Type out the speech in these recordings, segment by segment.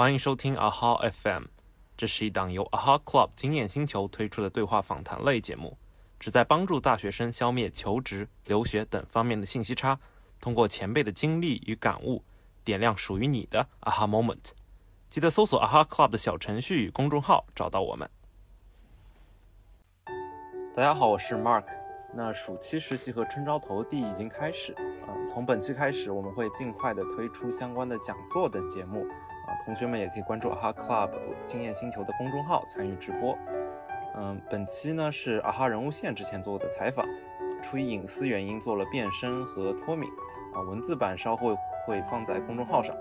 欢迎收听 AHA FM，这是一档由 AHA Club 经验星球推出的对话访谈类节目，旨在帮助大学生消灭求职、留学等方面的信息差，通过前辈的经历与感悟，点亮属于你的 AHA Moment。记得搜索 AHA Club 的小程序与公众号找到我们。大家好，我是 Mark。那暑期实习和春招投递已经开始，嗯，从本期开始，我们会尽快的推出相关的讲座等节目，同学们也可以关注 AHA Club 经验星球的公众号参与直播。嗯，本期呢是 AHA 人物线之前做的采访，出于隐私原因做了变声和脱敏，啊，文字版稍后会放在公众号上。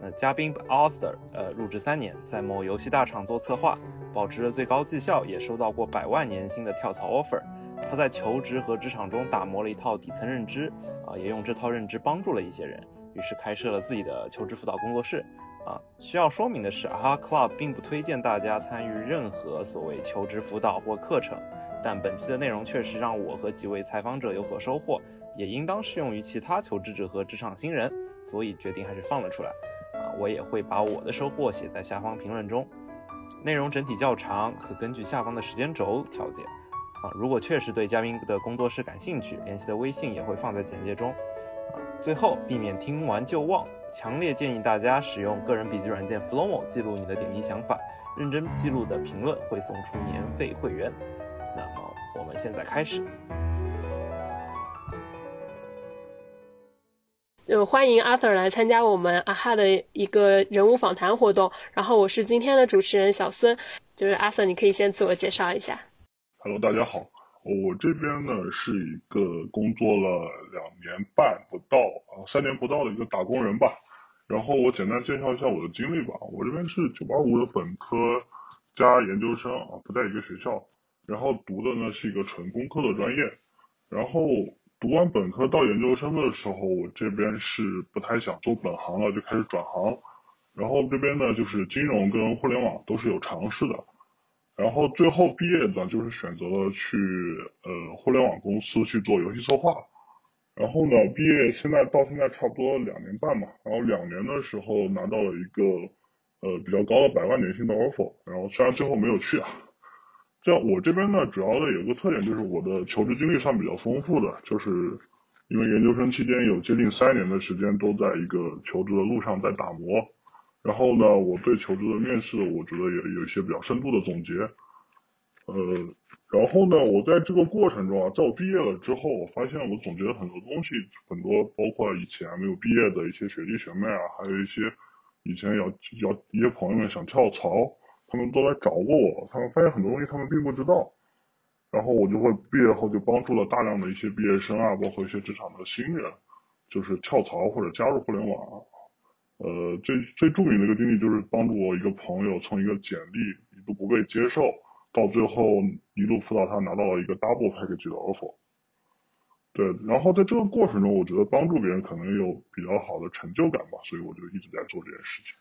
呃，嘉宾 Arthur，呃，入职三年，在某游戏大厂做策划，保持着最高绩效，也收到过百万年薪的跳槽 offer。他在求职和职场中打磨了一套底层认知，啊，也用这套认知帮助了一些人，于是开设了自己的求职辅导工作室。啊，需要说明的是 a Club 并不推荐大家参与任何所谓求职辅导或课程，但本期的内容确实让我和几位采访者有所收获，也应当适用于其他求职者和职场新人，所以决定还是放了出来。啊，我也会把我的收获写在下方评论中。内容整体较长，可根据下方的时间轴调节。啊，如果确实对嘉宾的工作室感兴趣，联系的微信也会放在简介中。啊，最后避免听完就忘，强烈建议大家使用个人笔记软件 Flowmo 记录你的点滴想法，认真记录的评论会送出年费会员。那么我们现在开始。就欢迎 Arthur 来参加我们阿哈的一个人物访谈活动。然后我是今天的主持人小孙，就是 Arthur，你可以先自我介绍一下。Hello，大家好，我这边呢是一个工作了两年半不到啊三年不到的一个打工人吧。然后我简单介绍一下我的经历吧。我这边是985的本科加研究生啊，不在一个学校。然后读的呢是一个纯工科的专业。然后。读完本科到研究生的时候，我这边是不太想做本行了，就开始转行。然后这边呢，就是金融跟互联网都是有尝试的。然后最后毕业呢，就是选择了去呃互联网公司去做游戏策划。然后呢，毕业现在到现在差不多两年半嘛。然后两年的时候拿到了一个呃比较高的百万年薪的 offer。然后虽然最后没有去啊。这样我这边呢，主要的有个特点就是我的求职经历算比较丰富的，就是因为研究生期间有接近三年的时间都在一个求职的路上在打磨，然后呢，我对求职的面试，我觉得也有一些比较深度的总结，呃，然后呢，我在这个过程中啊，在我毕业了之后，我发现我总结了很多东西，很多包括以前没有毕业的一些学弟学妹啊，还有一些以前要要一些朋友们想跳槽。他们都来找过我，他们发现很多东西他们并不知道，然后我就会毕业后就帮助了大量的一些毕业生啊，包括一些职场的新人，就是跳槽或者加入互联网。呃，最最著名的一个经历就是帮助我一个朋友从一个简历一度不被接受，到最后一路辅导他拿到了一个 double package 的 offer。对，然后在这个过程中，我觉得帮助别人可能有比较好的成就感吧，所以我就一直在做这件事情。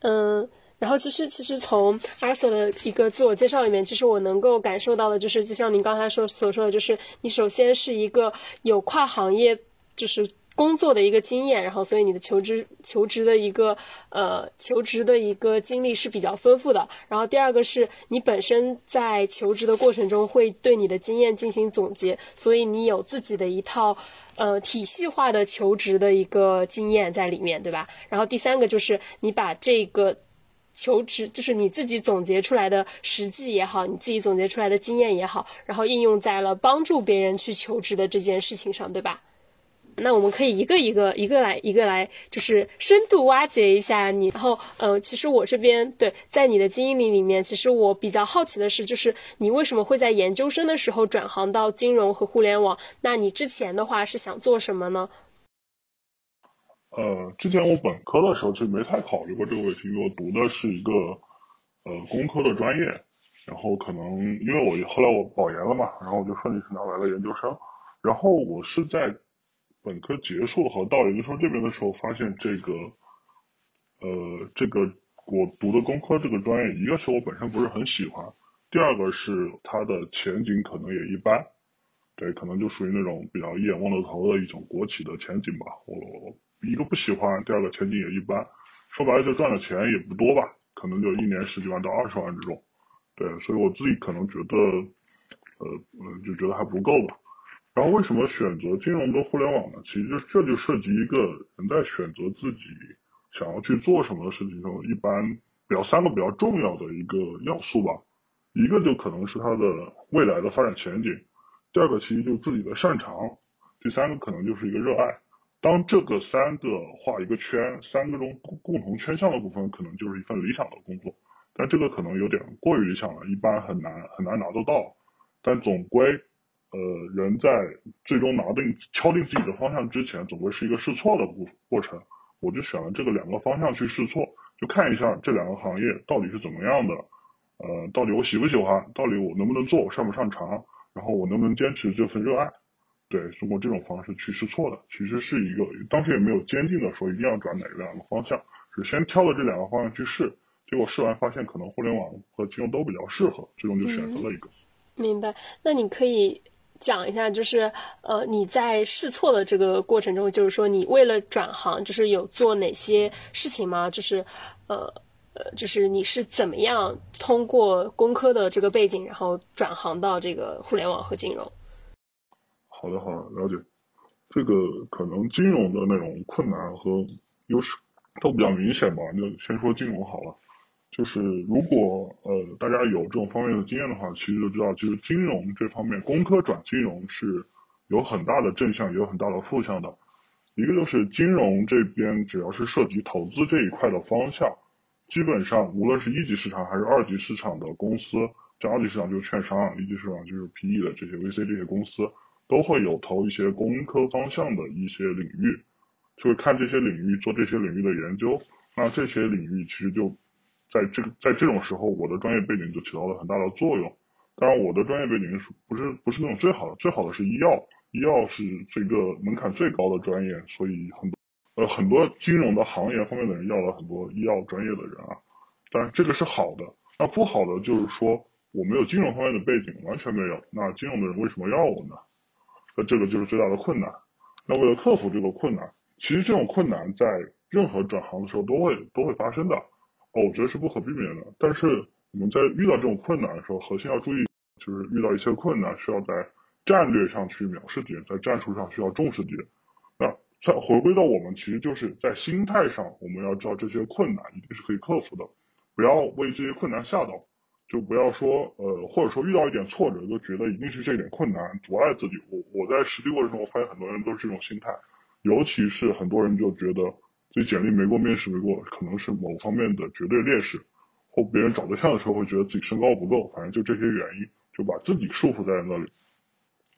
嗯。然后其实其实从阿瑟的一个自我介绍里面，其实我能够感受到的，就是就像您刚才说所说的，就是你首先是一个有跨行业就是工作的一个经验，然后所以你的求职求职的一个呃求职的一个经历是比较丰富的。然后第二个是你本身在求职的过程中会对你的经验进行总结，所以你有自己的一套呃体系化的求职的一个经验在里面，对吧？然后第三个就是你把这个。求职就是你自己总结出来的实际也好，你自己总结出来的经验也好，然后应用在了帮助别人去求职的这件事情上，对吧？那我们可以一个一个一个来一个来，就是深度挖掘一下你。然后，嗯，其实我这边对在你的经历里面，其实我比较好奇的是，就是你为什么会在研究生的时候转行到金融和互联网？那你之前的话是想做什么呢？呃，之前我本科的时候其实没太考虑过这个问题，因为我读的是一个呃工科的专业，然后可能因为我后来我保研了嘛，然后我就顺利是拿来了研究生，然后我是在本科结束和到研究生这边的时候，发现这个呃这个我读的工科这个专业，一个是我本身不是很喜欢，第二个是它的前景可能也一般，对，可能就属于那种比较一眼望到头的一种国企的前景吧，我。一个不喜欢，第二个前景也一般，说白了就赚的钱也不多吧，可能就一年十几万到二十万这种。对，所以我自己可能觉得，呃，就觉得还不够吧。然后为什么选择金融跟互联网呢？其实这就涉及一个人在选择自己想要去做什么的事情中，一般比较三个比较重要的一个要素吧。一个就可能是它的未来的发展前景，第二个其实就自己的擅长，第三个可能就是一个热爱。当这个三个画一个圈，三个中共同圈项的部分，可能就是一份理想的工作。但这个可能有点过于理想了，一般很难很难拿得到。但总归，呃，人在最终拿定敲定自己的方向之前，总归是一个试错的过过程。我就选了这个两个方向去试错，就看一下这两个行业到底是怎么样的。呃，到底我喜不喜欢？到底我能不能做？擅不擅长？然后我能不能坚持这份热爱？对，通过这种方式去试错的，其实是一个当时也没有坚定的说一定要转哪两个方向，是先挑了这两个方向去试，结果试完发现可能互联网和金融都比较适合，最终就选择了一个。明白。那你可以讲一下，就是呃，你在试错的这个过程中，就是说你为了转行，就是有做哪些事情吗？就是呃。呃，就是你是怎么样通过工科的这个背景，然后转行到这个互联网和金融？好的，好的，了解。这个可能金融的那种困难和优势都比较明显吧。就先说金融好了。就是如果呃大家有这种方面的经验的话，其实就知道，就是金融这方面，工科转金融是有很大的正向，也有很大的负向的。一个就是金融这边，只要是涉及投资这一块的方向。基本上，无论是一级市场还是二级市场的公司，这二级市场就是券商，一级市场就是 PE 的这些 VC 这些公司，都会有投一些工科方向的一些领域，就会看这些领域做这些领域的研究。那这些领域其实就在这个在这种时候，我的专业背景就起到了很大的作用。当然，我的专业背景是不是不是那种最好的？最好的是医药，医药是这个门槛最高的专业，所以很多。呃，很多金融的行业方面的人要了很多医药专业的人啊，当然这个是好的。那不好的就是说我没有金融方面的背景，完全没有。那金融的人为什么要我呢？那这个就是最大的困难。那为了克服这个困难，其实这种困难在任何转行的时候都会都会发生的，我觉得是不可避免的。但是我们在遇到这种困难的时候，核心要注意，就是遇到一些困难需要在战略上去藐视敌人，在战术上需要重视敌人。那。再回归到我们，其实就是在心态上，我们要知道这些困难一定是可以克服的，不要为这些困难吓到，就不要说呃，或者说遇到一点挫折就觉得一定是这点困难阻碍自己。我我在实际过程中，我发现很多人都是这种心态，尤其是很多人就觉得自己简历没过面试没过，可能是某方面的绝对劣势，或别人找对象的时候会觉得自己身高不够，反正就这些原因，就把自己束缚在那里。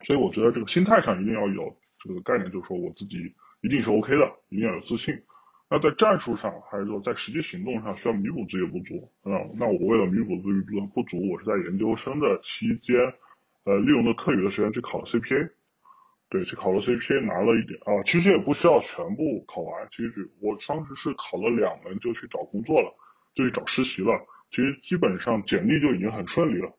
所以我觉得这个心态上一定要有这个概念，就是说我自己。一定是 OK 的，一定要有自信。那在战术上，还是说在实际行动上，需要弥补自己的不足。嗯，那我为了弥补自己的不足，我是在研究生的期间，呃，利用的课余的时间去考了 CPA。对，去考了 CPA，拿了一点啊，其实也不需要全部考完。其实我当时是考了两门就去找工作了，就去找实习了。其实基本上简历就已经很顺利了。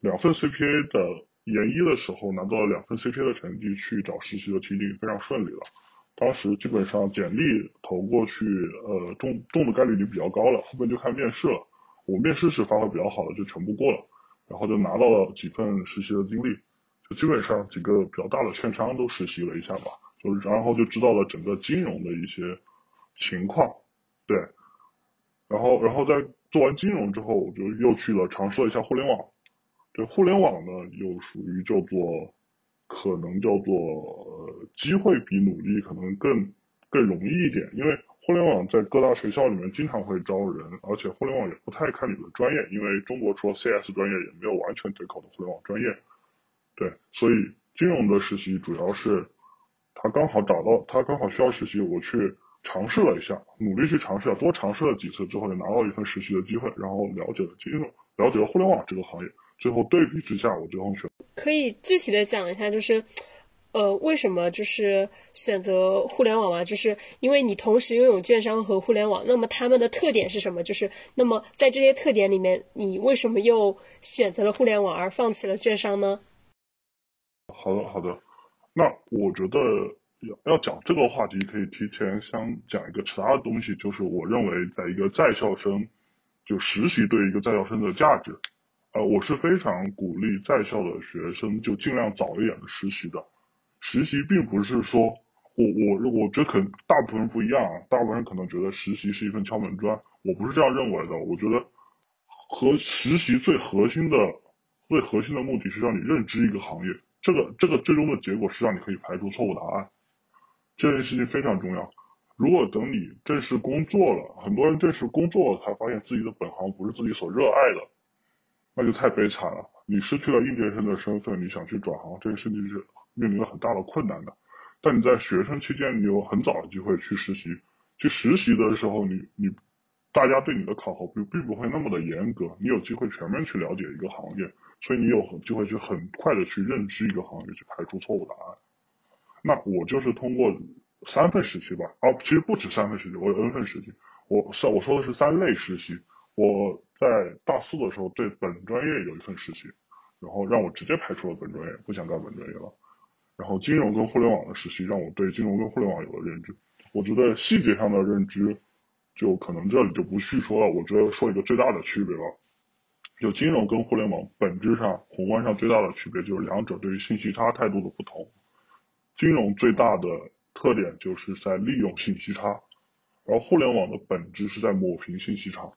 两份 CPA 的研一的时候拿到了两份 CPA 的成绩，去找实习的其实已经非常顺利了。当时基本上简历投过去，呃，中中的概率已经比较高了，后面就看面试了。我面试是发挥比较好的，就全部过了，然后就拿到了几份实习的经历，基本上几个比较大的券商都实习了一下吧，就然后就知道了整个金融的一些情况，对，然后然后在做完金融之后，我就又去了尝试了一下互联网，对，互联网呢又属于叫做。可能叫做呃，机会比努力可能更更容易一点，因为互联网在各大学校里面经常会招人，而且互联网也不太看你的专业，因为中国除了 CS 专业也没有完全对口的互联网专业。对，所以金融的实习主要是他刚好找到他刚好需要实习，我去尝试了一下，努力去尝试，多尝试了几次之后，就拿到一份实习的机会，然后了解了金融，了解了互联网这个行业。最后对比之下，我最后选。可以具体的讲一下，就是，呃，为什么就是选择互联网嘛？就是因为你同时拥有券商和互联网，那么他们的特点是什么？就是那么在这些特点里面，你为什么又选择了互联网而放弃了券商呢？好的，好的。那我觉得要要讲这个话题，可以提前先讲一个其他的东西，就是我认为在一个在校生就实习对一个在校生的价值，呃，我是非常鼓励在校的学生就尽量早一点的实习的。实习并不是说我我我觉得可能大部分人不一样啊，大部分人可能觉得实习是一份敲门砖，我不是这样认为的。我觉得和实习最核心的最核心的目的是让你认知一个行业。这个这个最终的结果是让你可以排除错误答案，这件事情非常重要。如果等你正式工作了，很多人正式工作了才发现自己的本行不是自己所热爱的，那就太悲惨了。你失去了应届生的身份，你想去转行，这个事情是面临了很大的困难的。但你在学生期间，你有很早的机会去实习。去实习的时候，你你大家对你的考核并并不会那么的严格，你有机会全面去了解一个行业。所以你有机会去很快的去认知一个行业，去排除错误答案。那我就是通过三份实习吧，哦，其实不止三份实习，我有 N 份实习。我是我说的是三类实习。我在大四的时候对本专业有一份实习，然后让我直接排除了本专业，不想干本专业了。然后金融跟互联网的实习让我对金融跟互联网有了认知。我觉得细节上的认知，就可能这里就不细说了。我觉得说一个最大的区别吧。就金融跟互联网本质上宏观上最大的区别就是两者对于信息差态度的不同。金融最大的特点就是在利用信息差，而互联网的本质是在抹平信息差。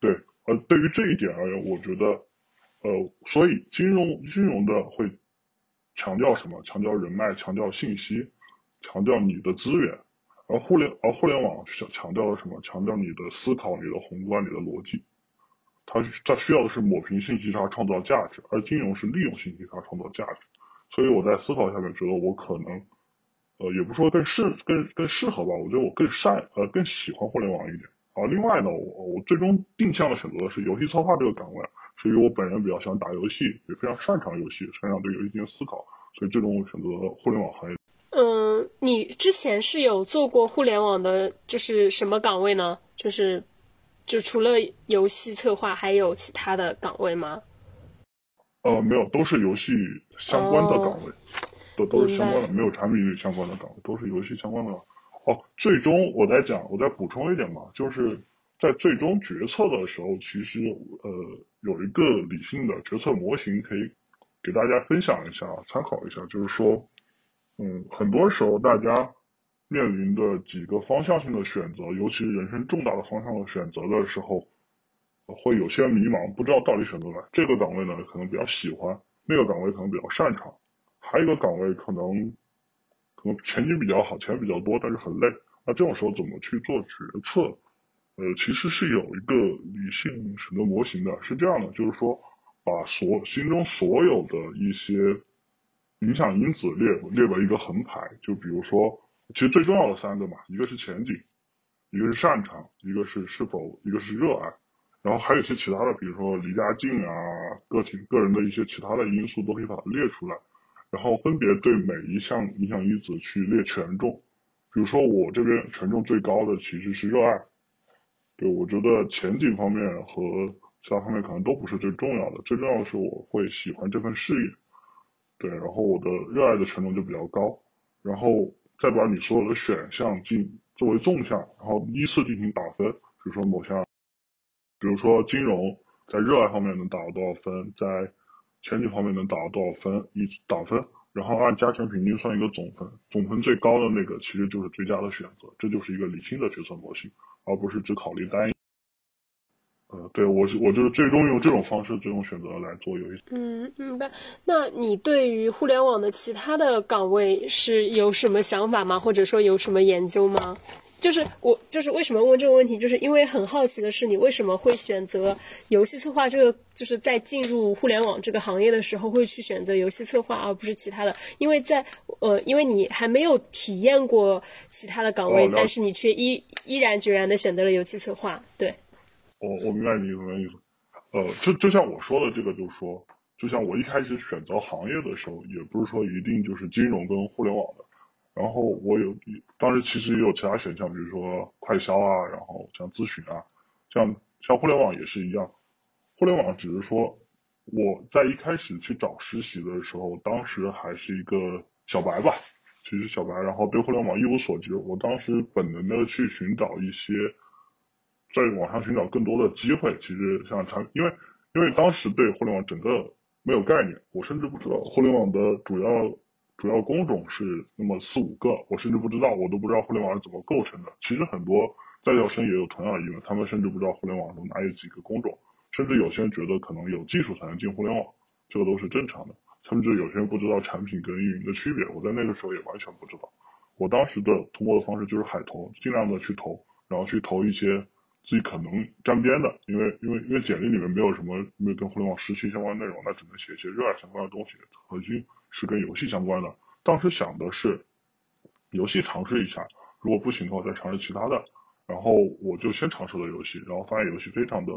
对，呃，对于这一点而言，我觉得，呃，所以金融金融的会强调什么？强调人脉，强调信息，强调你的资源。而互联而互联网强强调了什么？强调你的思考，你的宏观，你的逻辑。它它需要的是抹平信息差，创造价值，而金融是利用信息差创造价值。所以我在思考下面觉得我可能，呃，也不说更适更更适合吧，我觉得我更善呃更喜欢互联网一点。啊，另外呢，我我最终定向的选择的是游戏策划这个岗位，是因为我本人比较喜欢打游戏，也非常擅长游戏，擅长对游戏进行思考，所以最终我选择互联网行业。嗯，你之前是有做过互联网的，就是什么岗位呢？就是。就除了游戏策划，还有其他的岗位吗？呃，没有，都是游戏相关的岗位，都都是相关的，没有产品相关的岗位，都是游戏相关的。哦，最终我再讲，我再补充一点吧，就是在最终决策的时候，其实呃有一个理性的决策模型可以给大家分享一下，参考一下，就是说，嗯，很多时候大家。面临的几个方向性的选择，尤其是人生重大的方向的选择的时候，会有些迷茫，不知道到底选择哪这个岗位呢？可能比较喜欢，那个岗位可能比较擅长，还有一个岗位可能可能前景比较好，钱比较多，但是很累。那这种时候怎么去做决策？呃，其实是有一个理性选择模型的，是这样的，就是说把所心中所有的一些影响因子列列为一个横排，就比如说。其实最重要的三个嘛，一个是前景，一个是擅长，一个是是否，一个是热爱，然后还有一些其他的，比如说离家近啊，个体个人的一些其他的因素都可以把它列出来，然后分别对每一项影响因子去列权重。比如说我这边权重最高的其实是热爱，对我觉得前景方面和其他方面可能都不是最重要的，最重要的是我会喜欢这份事业，对，然后我的热爱的权重就比较高，然后。再把你所有的选项进作为纵向，然后依次进行打分。比如说某项，比如说金融在热爱方面能打到多少分，在前景方面能打到多少分，以打分，然后按加权平均算一个总分，总分最高的那个其实就是最佳的选择。这就是一个理性的决策模型，而不是只考虑单一。呃，对我是，我就是最终用这种方式，最终选择来做游戏。嗯，明白。那你对于互联网的其他的岗位是有什么想法吗？或者说有什么研究吗？就是我，就是为什么问这个问题，就是因为很好奇的是，你为什么会选择游戏策划这个？就是在进入互联网这个行业的时候，会去选择游戏策划，而不是其他的？因为在呃，因为你还没有体验过其他的岗位，但是你却依依然决然的选择了游戏策划，对。我我明白你什么意思，呃，就就像我说的这个，就是说，就像我一开始选择行业的时候，也不是说一定就是金融跟互联网的，然后我有当时其实也有其他选项，比如说快销啊，然后像咨询啊，像像互联网也是一样，互联网只是说我在一开始去找实习的时候，当时还是一个小白吧，其实小白，然后对互联网一无所知，我当时本能的去寻找一些，在网上寻找更多的机会。其实像产，因为因为当时对互联网整个没有概念，我甚至不知道互联网的主要主要工种是那么四五个，我甚至不知道，我都不知道互联网是怎么构成的。其实很多在校生也有同样的疑问，他们甚至不知道互联网中哪有几个工种，甚至有些人觉得可能有技术才能进互联网，这个都是正常的。甚至有些人不知道产品跟运营的区别，我在那个时候也完全不知道。我当时的通过的方式就是海投，尽量的去投，然后去投一些自己可能沾边的，因为因为因为简历里面没有什么没有跟互联网实习相关内容，那只能写一些热爱相关的东西，核心是跟游戏相关的。当时想的是游戏尝试一下，如果不行的话再尝试其他的。然后我就先尝试了游戏，然后发现游戏非常的，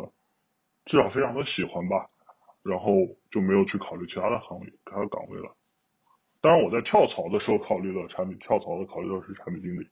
至少非常的喜欢吧。然后就没有去考虑其他的行业、其他的岗位了。当然，我在跳槽的时候考虑了产品，跳槽的考虑的是产品经理。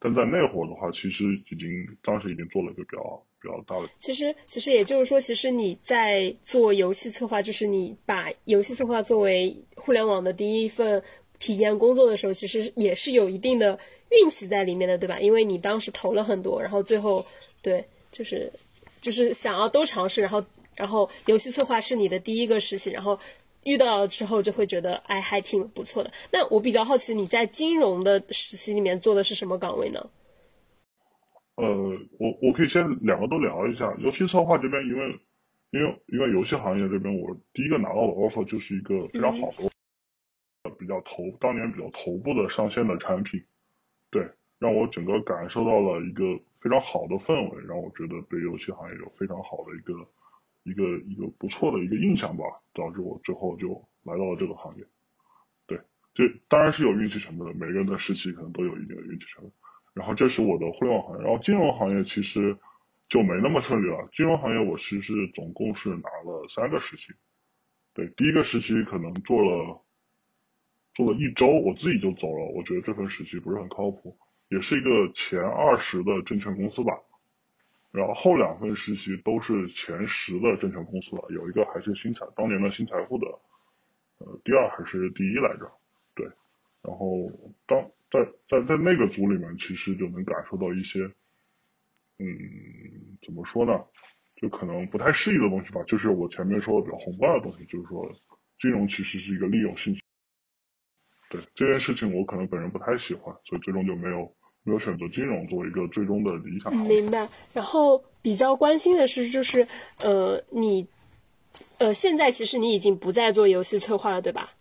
但在那会儿的话，其实已经当时已经做了一个比较比较大的。其实，其实也就是说，其实你在做游戏策划，就是你把游戏策划作为互联网的第一份体验工作的时候，其实也是有一定的运气在里面的，对吧？因为你当时投了很多，然后最后，对，就是就是想要都尝试，然后。然后游戏策划是你的第一个实习，然后遇到了之后就会觉得哎还挺不错的。那我比较好奇你在金融的实习里面做的是什么岗位呢？呃，我我可以先两个都聊一下。游戏策划这边，因为因为因为游戏行业这边，我第一个拿到的 offer 就是一个非常好的，比较头当年比较头部的上线的产品，对，让我整个感受到了一个非常好的氛围，让我觉得对游戏行业有非常好的一个。一个一个不错的一个印象吧，导致我之后就来到了这个行业。对，这当然是有运气成分的，每个人的时期可能都有一定的运气成分。然后这是我的互联网行业，然后金融行业其实就没那么顺利了。金融行业我其实总共是拿了三个实习。对，第一个实习可能做了做了一周，我自己就走了。我觉得这份实习不是很靠谱，也是一个前二十的证券公司吧。然后后两份实习都是前十的证券公司了，有一个还是新财当年的新财富的，呃，第二还是第一来着？对。然后当在在在那个组里面，其实就能感受到一些，嗯，怎么说呢？就可能不太适应的东西吧。就是我前面说的比较宏观的东西，就是说金融其实是一个利用信息。对这件事情，我可能本人不太喜欢，所以最终就没有。没有选择金融作为一个最终的理想。明白。然后比较关心的是，就是呃，你呃，现在其实你已经不再做游戏策划了，对吧？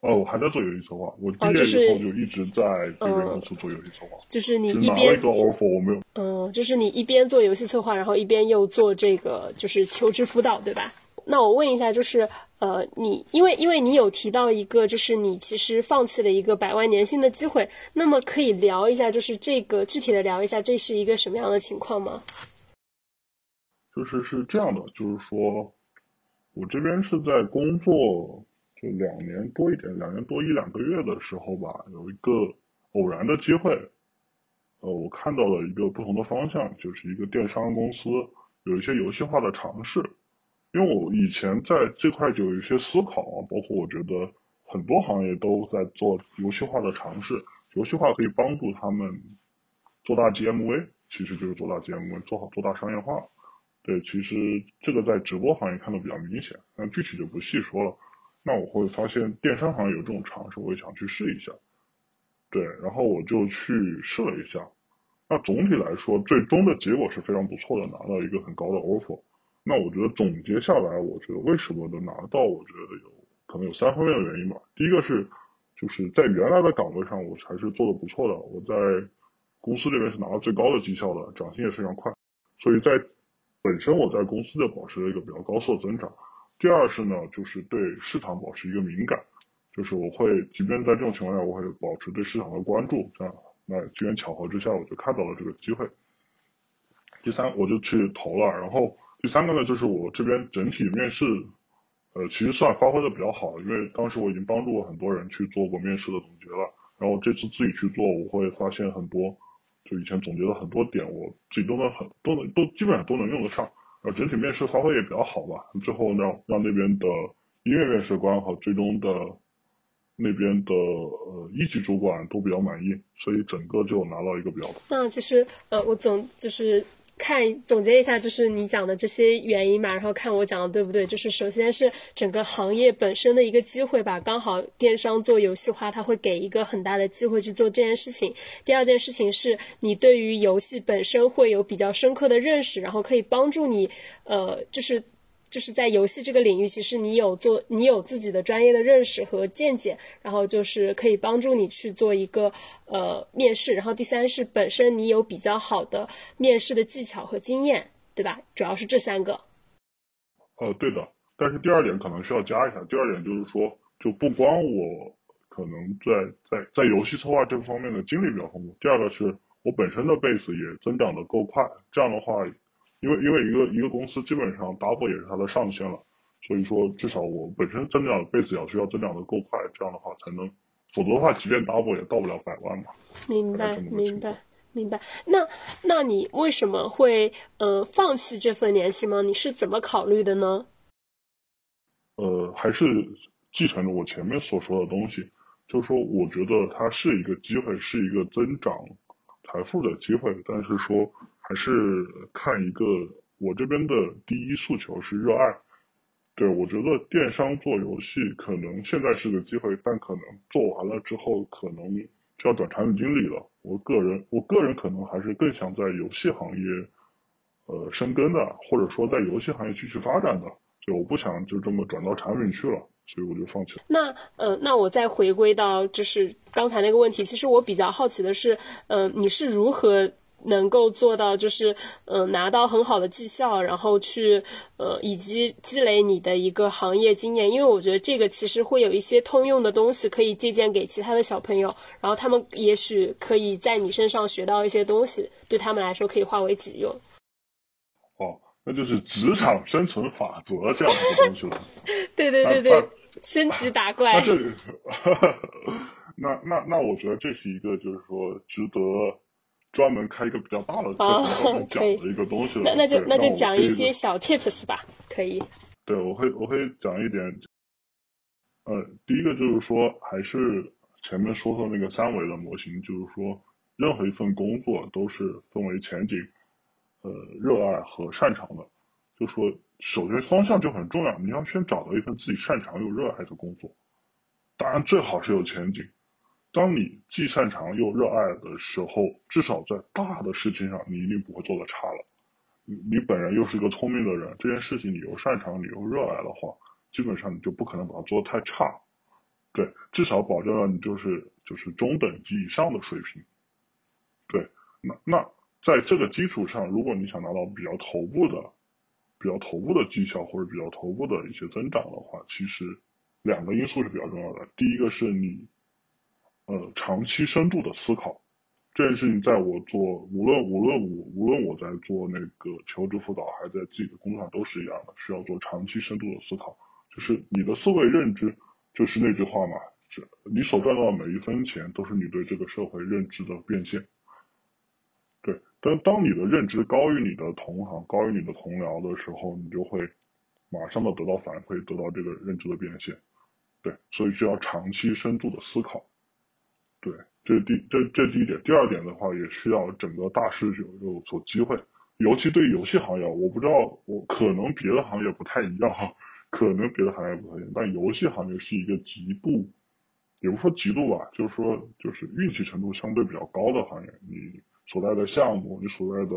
哦，我还在做游戏策划。我毕业以后就一直在这个公司做游戏策划。就是你一边拿了一个 offer，我没有。嗯，就是你一边做游戏策划，然后一边又做这个就是求职辅导，对吧？那我问一下，就是呃，你因为因为你有提到一个，就是你其实放弃了一个百万年薪的机会，那么可以聊一下，就是这个具体的聊一下，这是一个什么样的情况吗？就是是这样的，就是说我这边是在工作就两年多一点，两年多一两个月的时候吧，有一个偶然的机会，呃，我看到了一个不同的方向，就是一个电商公司有一些游戏化的尝试。因为我以前在这块就有一些思考啊，包括我觉得很多行业都在做游戏化的尝试，游戏化可以帮助他们做大 GMV，其实就是做大 GMV，做好做大商业化。对，其实这个在直播行业看的比较明显，那具体就不细说了。那我会发现电商行业有这种尝试，我也想去试一下。对，然后我就去试了一下，那总体来说，最终的结果是非常不错的，拿到一个很高的 offer。那我觉得总结下来，我觉得为什么能拿到？我觉得有可能有三方面的原因吧。第一个是，就是在原来的岗位上，我还是做的不错的。我在公司这边是拿到最高的绩效的，涨薪也非常快。所以在本身我在公司就保持了一个比较高速的增长。第二是呢，就是对市场保持一个敏感，就是我会即便在这种情况下，我会保持对市场的关注。这样，那机缘巧合之下，我就看到了这个机会。第三，我就去投了，然后。第三个呢，就是我这边整体面试，呃，其实算发挥的比较好，因为当时我已经帮助过很多人去做过面试的总结了，然后这次自己去做，我会发现很多，就以前总结的很多点，我自己都能很都能都基本上都能用得上，然后整体面试发挥也比较好吧，最后让让那边的音乐面试官和最终的那边的呃一级主管都比较满意，所以整个就拿到一个比较。那其实呃，我总就是看总结一下，就是你讲的这些原因嘛，然后看我讲的对不对。就是首先是整个行业本身的一个机会吧，刚好电商做游戏化，它会给一个很大的机会去做这件事情。第二件事情是你对于游戏本身会有比较深刻的认识，然后可以帮助你呃，就是。就是在游戏这个领域，其实你有做，你有自己的专业的认识和见解，然后就是可以帮助你去做一个呃面试。然后第三是本身你有比较好的面试的技巧和经验，对吧？主要是这三个。呃，对的。但是第二点可能需要加一下。第二点就是说，就不光我可能在在在游戏策划这方面的经历比较丰富，第二个是我本身的 base 也增长的够快，这样的话。因为因为一个一个公司基本上 double 也是它的上限了，所以说至少我本身增长的倍子要需要增长的够快，这样的话才能，否则的话即便 double 也到不了百万嘛。明白明白明白。那那你为什么会呃放弃这份联系吗？你是怎么考虑的呢？呃，还是继承着我前面所说的东西，就是说我觉得它是一个机会，是一个增长财富的机会，但是说。还是看一个，我这边的第一诉求是热爱。对我觉得电商做游戏可能现在是个机会，但可能做完了之后可能就要转产品经理了。我个人，我个人可能还是更想在游戏行业，呃，生根的，或者说在游戏行业继续发展的。就我不想就这么转到产品去了，所以我就放弃了。那呃，那我再回归到就是刚才那个问题，其实我比较好奇的是，嗯，你是如何？能够做到就是，嗯，拿到很好的绩效，然后去，呃，以及积累你的一个行业经验，因为我觉得这个其实会有一些通用的东西可以借鉴给其他的小朋友，然后他们也许可以在你身上学到一些东西，对他们来说可以化为己用。哦，那就是职场生存法则这样的东西了。对对对对，升级打怪。那这，那那那我觉得这是一个就是说值得。专门开一个比较大的讲的一个东西了，那那就那就讲一些小 tips 吧，可以。对，我会我会讲一点。呃，第一个就是说，还是前面说的那个三维的模型，就是说，任何一份工作都是分为前景、呃热爱和擅长的。就说，首先方向就很重要，你要先找到一份自己擅长又热爱的工作，当然最好是有前景。当你既擅长又热爱的时候，至少在大的事情上，你一定不会做的差了。你本人又是一个聪明的人，这件事情你又擅长，你又热爱的话，基本上你就不可能把它做的太差。对，至少保证了你就是就是中等级以上的水平。对，那那在这个基础上，如果你想拿到比较头部的、比较头部的绩效或者比较头部的一些增长的话，其实两个因素是比较重要的。第一个是你。呃，长期深度的思考，这件事情在我做，无论无论我无论我在做那个求职辅导，还在自己的工作上都是一样的，需要做长期深度的思考。就是你的思维认知，就是那句话嘛，是你所赚到的每一分钱，都是你对这个社会认知的变现。对，但当你的认知高于你的同行，高于你的同僚的时候，你就会马上的得到反馈，得到这个认知的变现。对，所以需要长期深度的思考。对，这是第这这第一点。第二点的话，也需要整个大势有有所机会，尤其对游戏行业，我不知道，我可能别的行业不太一样哈，可能别的行业不太一样，但游戏行业是一个极度，也不说极度吧，就是说就是运气程度相对比较高的行业。你所在的项目，你所在的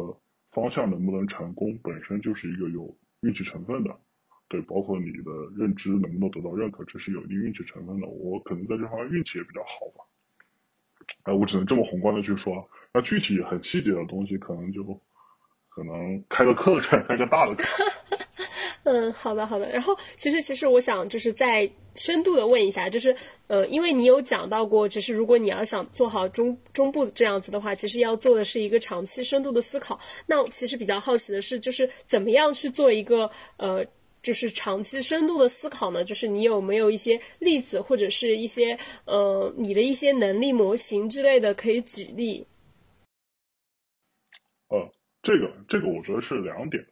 方向能不能成功，本身就是一个有运气成分的。对，包括你的认知能不能得到认可，这是有一定运气成分的。我可能在这方面运气也比较好吧。哎，我只能这么宏观的去说，那具体很细节的东西，可能就可能开个课程，开个大的课。嗯，好的，好的。然后，其实，其实我想就是再深度的问一下，就是呃，因为你有讲到过，就是如果你要想做好中中部这样子的话，其实要做的是一个长期深度的思考。那其实比较好奇的是，就是怎么样去做一个呃。就是长期深度的思考呢，就是你有没有一些例子，或者是一些呃你的一些能力模型之类的可以举例？呃，这个这个我觉得是两点，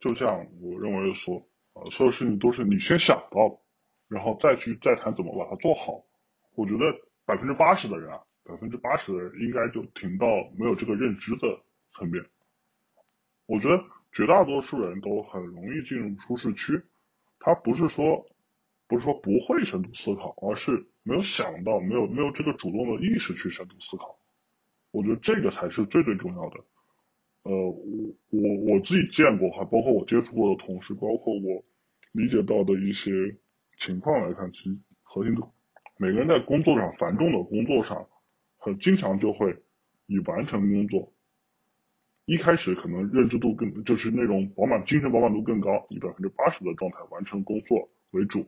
就像我认为说，呃，所有事情都是你先想到，然后再去再谈怎么把它做好，我觉得百分之八十的人啊，百分之八十的人应该就停到没有这个认知的层面。我觉得绝大多数人都很容易进入舒适区，他不是说不是说不会深度思考，而是没有想到，没有没有这个主动的意识去深度思考。我觉得这个才是最最重要的。呃，我我我自己见过哈，包括我接触过的同事，包括我理解到的一些情况来看，其实核心的每个人在工作上繁重的工作上，很经常就会以完成工作，一开始可能认知度更就是那种饱满精神饱满度更高，以百分之八十的状态完成工作为主，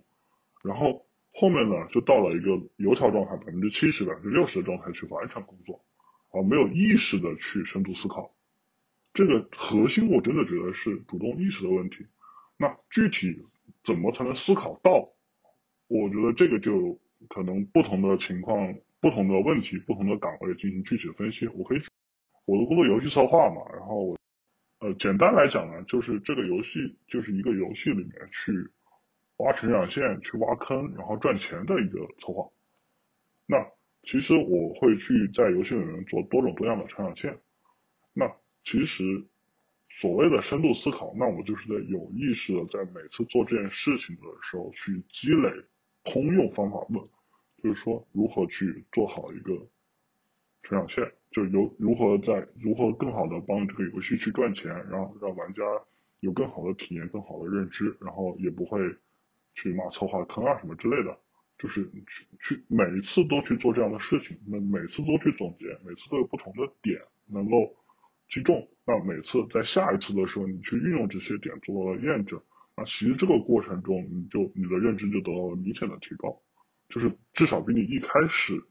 然后后面呢就到了一个油条状态，百分之七十百分之六十的状态去完成工作，而没有意识的去深度思考。这个核心，我真的觉得是主动意识的问题。那具体怎么才能思考到？我觉得这个就可能不同的情况、不同的问题、不同的岗位进行具体的分析。我可以，我的工作游戏策划嘛，然后呃，简单来讲呢，就是这个游戏就是一个游戏里面去挖成长线、去挖坑，然后赚钱的一个策划。那其实我会去在游戏里面做多种多样的成长线。那其实，所谓的深度思考，那我就是在有意识的在每次做这件事情的时候去积累通用方法论，就是说如何去做好一个成长线，就有如何在如何更好的帮这个游戏去赚钱，然后让玩家有更好的体验、更好的认知，然后也不会去骂策划坑啊什么之类的，就是去去每一次都去做这样的事情，那每次都去总结，每次都有不同的点能够。击中，那每次在下一次的时候，你去运用这些点做了验证，那其实这个过程中，你就你的认知就得到了明显的提高，就是至少比你一开始，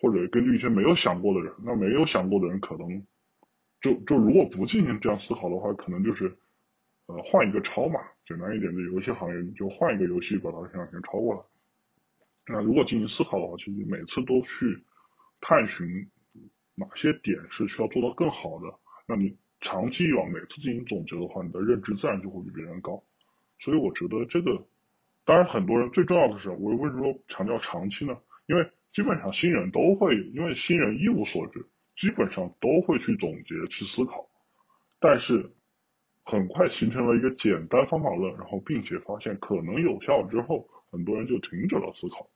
或者根据一些没有想过的人，那没有想过的人可能，就就如果不进行这样思考的话，可能就是，呃，换一个抄嘛，简单一点的游戏行业，你就换一个游戏把它生产线抄过来。那如果进行思考的话，其实每次都去探寻。哪些点是需要做到更好的？那你长期以往每次进行总结的话，你的认知自然就会比别人高。所以我觉得这个，当然很多人最重要的是，我为什么强调长期呢？因为基本上新人都会，因为新人一无所知，基本上都会去总结、去思考。但是很快形成了一个简单方法论，然后并且发现可能有效之后，很多人就停止了思考。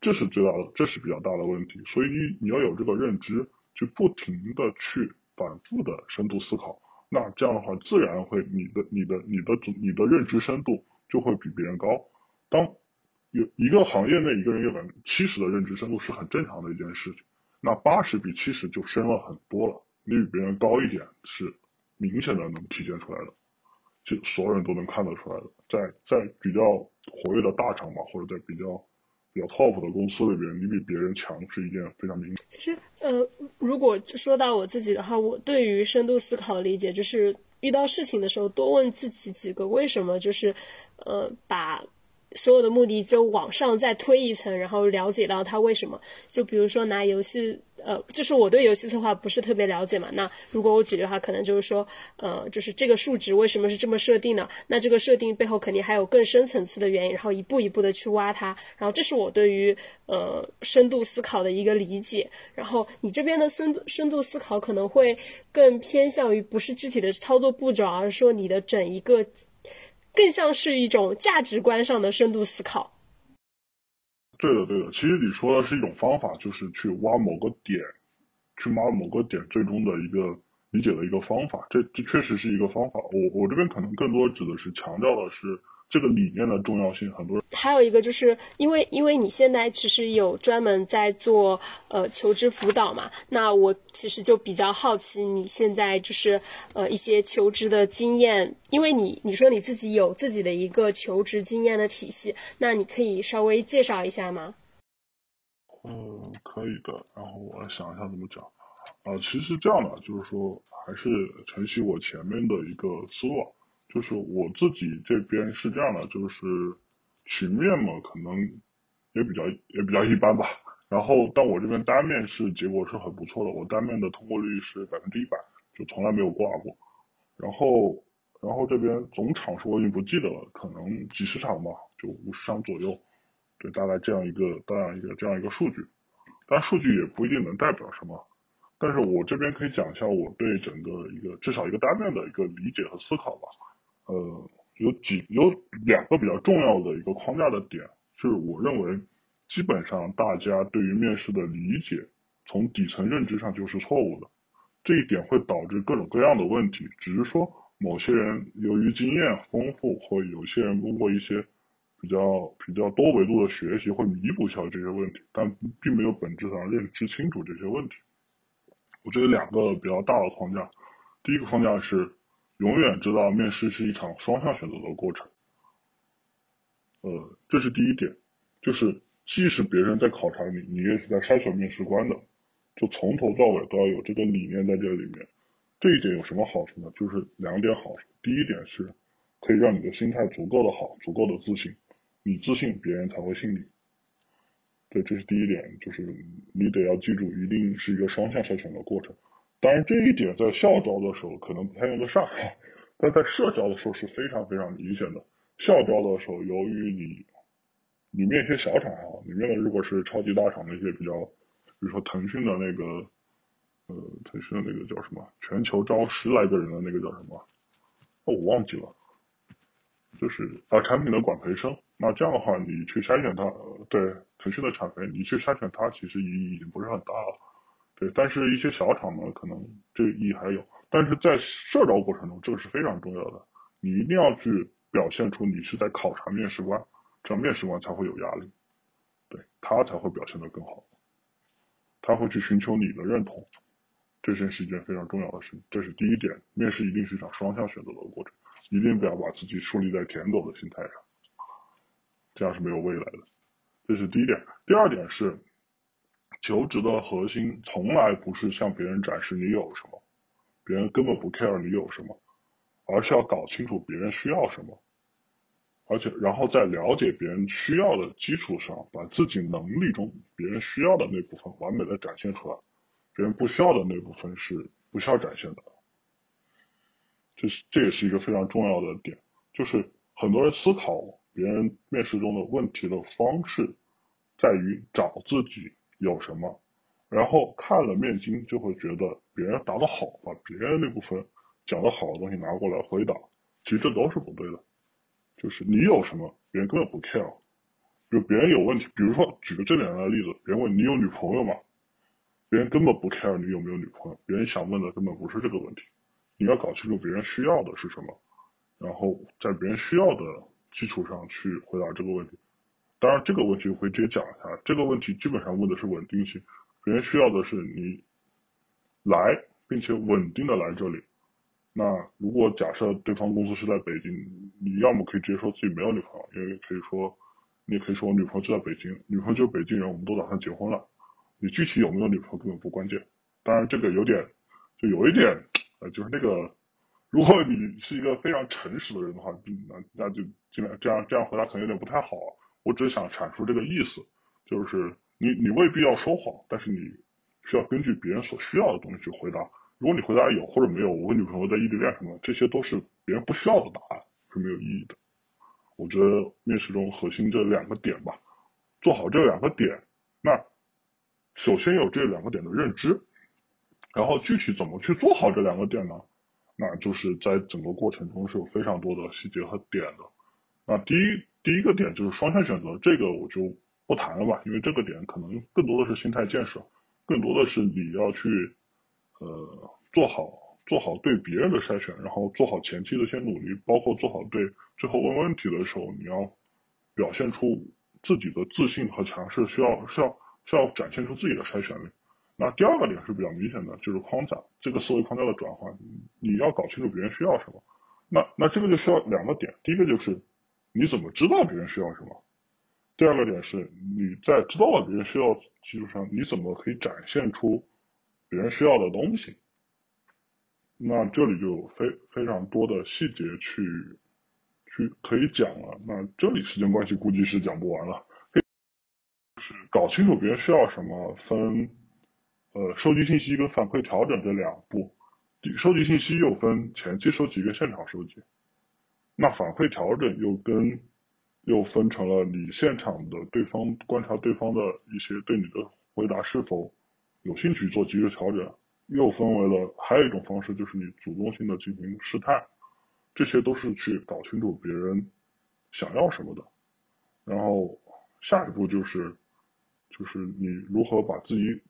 这是最大的，这是比较大的问题。所以你你要有这个认知。去不停的去反复的深度思考，那这样的话，自然会你的你的你的你的认知深度就会比别人高。当有一个行业内一个人有百分之七十的认知深度是很正常的一件事情，那八十比七十就深了很多了。你比别人高一点是明显的能体现出来的，就所有人都能看得出来的。在在比较活跃的大厂吧，或者在比较。比较 top 的公司里边，你比别人强是一件非常明显。其实，呃，如果说到我自己的话，我对于深度思考理解，就是遇到事情的时候，多问自己几个为什么，就是，呃，把。所有的目的就往上再推一层，然后了解到它为什么。就比如说拿游戏，呃，就是我对游戏策划不是特别了解嘛。那如果我举的话，可能就是说，呃，就是这个数值为什么是这么设定呢？那这个设定背后肯定还有更深层次的原因，然后一步一步的去挖它。然后这是我对于呃深度思考的一个理解。然后你这边的深度深度思考可能会更偏向于不是具体的操作步骤，而是说你的整一个。更像是一种价值观上的深度思考。对的，对的。其实你说的是一种方法，就是去挖某个点，去挖某个点最终的一个理解的一个方法。这这确实是一个方法。我我这边可能更多指的是强调的是。这个理念的重要性，很多人还有一个就是因为因为你现在其实有专门在做呃求职辅导嘛，那我其实就比较好奇你现在就是呃一些求职的经验，因为你你说你自己有自己的一个求职经验的体系，那你可以稍微介绍一下吗？嗯，可以的。然后我想一下怎么讲啊，其实这样的就是说，还是承袭我前面的一个思路。就是我自己这边是这样的，就是曲面嘛，可能也比较也比较一般吧。然后，但我这边单面试结果是很不错的，我单面的通过率是百分之一百，就从来没有挂过。然后，然后这边总场数我已经不记得了，可能几十场吧，就五十场左右。对，大概这样一个这样一个这样一个数据，但数据也不一定能代表什么。但是我这边可以讲一下我对整个一个至少一个单面的一个理解和思考吧。呃，有几有两个比较重要的一个框架的点，就是我认为基本上大家对于面试的理解，从底层认知上就是错误的。这一点会导致各种各样的问题，只是说某些人由于经验丰富，或有些人通过一些比较比较多维度的学习，会弥补一下这些问题，但并没有本质上认知清楚这些问题。我觉得两个比较大的框架，第一个框架是永远知道面试是一场双向选择的过程，呃，这是第一点，就是即使别人在考察你，你也是在筛选面试官的。就从头到尾都要有这个理念在这里面，这一点有什么好处呢？就是两点好处。第一点是，可以让你的心态足够的好，足够的自信，你自信，别人才会信你。对，这是第一点，就是你得要记住，一定是一个双向筛选的过程。当然，这一点在校招的时候可能不太用得上，但在社招的时候是非常非常明显的。校招的时候，由于你，里面一些小厂啊，里面的如果是超级大厂那些比较。比如说腾讯的那个，呃，腾讯的那个叫什么？全球招十来个人的那个叫什么？哦，我忘记了。就是啊，产品的管培生。那这样的话，你去筛选它，对腾讯的产培，你去筛选它，其实意义已经不是很大了。对，但是一些小厂呢，可能这个意义还有。但是在社招过程中，这个是非常重要的。你一定要去表现出你是在考察面试官，这样面试官才会有压力，对他才会表现得更好。他会去寻求你的认同，这件是一件非常重要的事情。这是第一点，面试一定是一场双向选择的过程，一定不要把自己树立在舔狗的心态上，这样是没有未来的。这是第一点。第二点是，求职的核心从来不是向别人展示你有什么，别人根本不 care 你有什么，而是要搞清楚别人需要什么。而且，然后在了解别人需要的基础上，把自己能力中别人需要的那部分完美的展现出来，别人不需要的那部分是不需要展现的。这是这也是一个非常重要的点，就是很多人思考别人面试中的问题的方式，在于找自己有什么，然后看了面经就会觉得别人答得好，把别人那部分讲的好的东西拿过来回答，其实这都是不对的。就是你有什么，别人根本不 care。就别人有问题，比如说举个最简单的例子，别人问你有女朋友吗？别人根本不 care 你有没有女朋友，别人想问的根本不是这个问题。你要搞清楚别人需要的是什么，然后在别人需要的基础上去回答这个问题。当然，这个问题我会直接讲一下。这个问题基本上问的是稳定性，别人需要的是你来，并且稳定的来这里。那如果假设对方公司是在北京，你要么可以直接说自己没有女朋友，也可以说，你也可以说我女朋友就在北京，女朋友就是北京人，我们都打算结婚了。你具体有没有女朋友根本不关键。当然这个有点，就有一点，呃，就是那个，如果你是一个非常诚实的人的话，那那就尽量这样这样回答可能有点不太好。我只想阐述这个意思，就是你你未必要说谎，但是你需要根据别人所需要的东西去回答。如果你回答有或者没有，我跟女朋友在异地恋什么，这些都是别人不需要的答案，是没有意义的。我觉得面试中核心这两个点吧，做好这两个点，那首先有这两个点的认知，然后具体怎么去做好这两个点呢？那就是在整个过程中是有非常多的细节和点的。那第一第一个点就是双向选择，这个我就不谈了吧，因为这个点可能更多的是心态建设，更多的是你要去。呃，做好做好对别人的筛选，然后做好前期的一些努力，包括做好对最后问问题的时候，你要表现出自己的自信和强势，需要需要需要展现出自己的筛选力。那第二个点是比较明显的，就是框架这个思维框架的转换，你要搞清楚别人需要什么。那那这个就需要两个点，第一个就是你怎么知道别人需要什么，第二个点是你在知道了别人需要基础上，你怎么可以展现出。别人需要的东西，那这里就有非非常多的细节去去可以讲了。那这里时间关系估计是讲不完了。是搞清楚别人需要什么，分呃收集信息跟反馈调整这两步。收集信息又分前期收集跟现场收集，那反馈调整又跟又分成了你现场的对方观察对方的一些对你的回答是否有兴趣做及时调整，又分为了还有一种方式就是你主动性的进行试探，这些都是去搞清楚别人想要什么的。然后下一步就是就是你如何把自己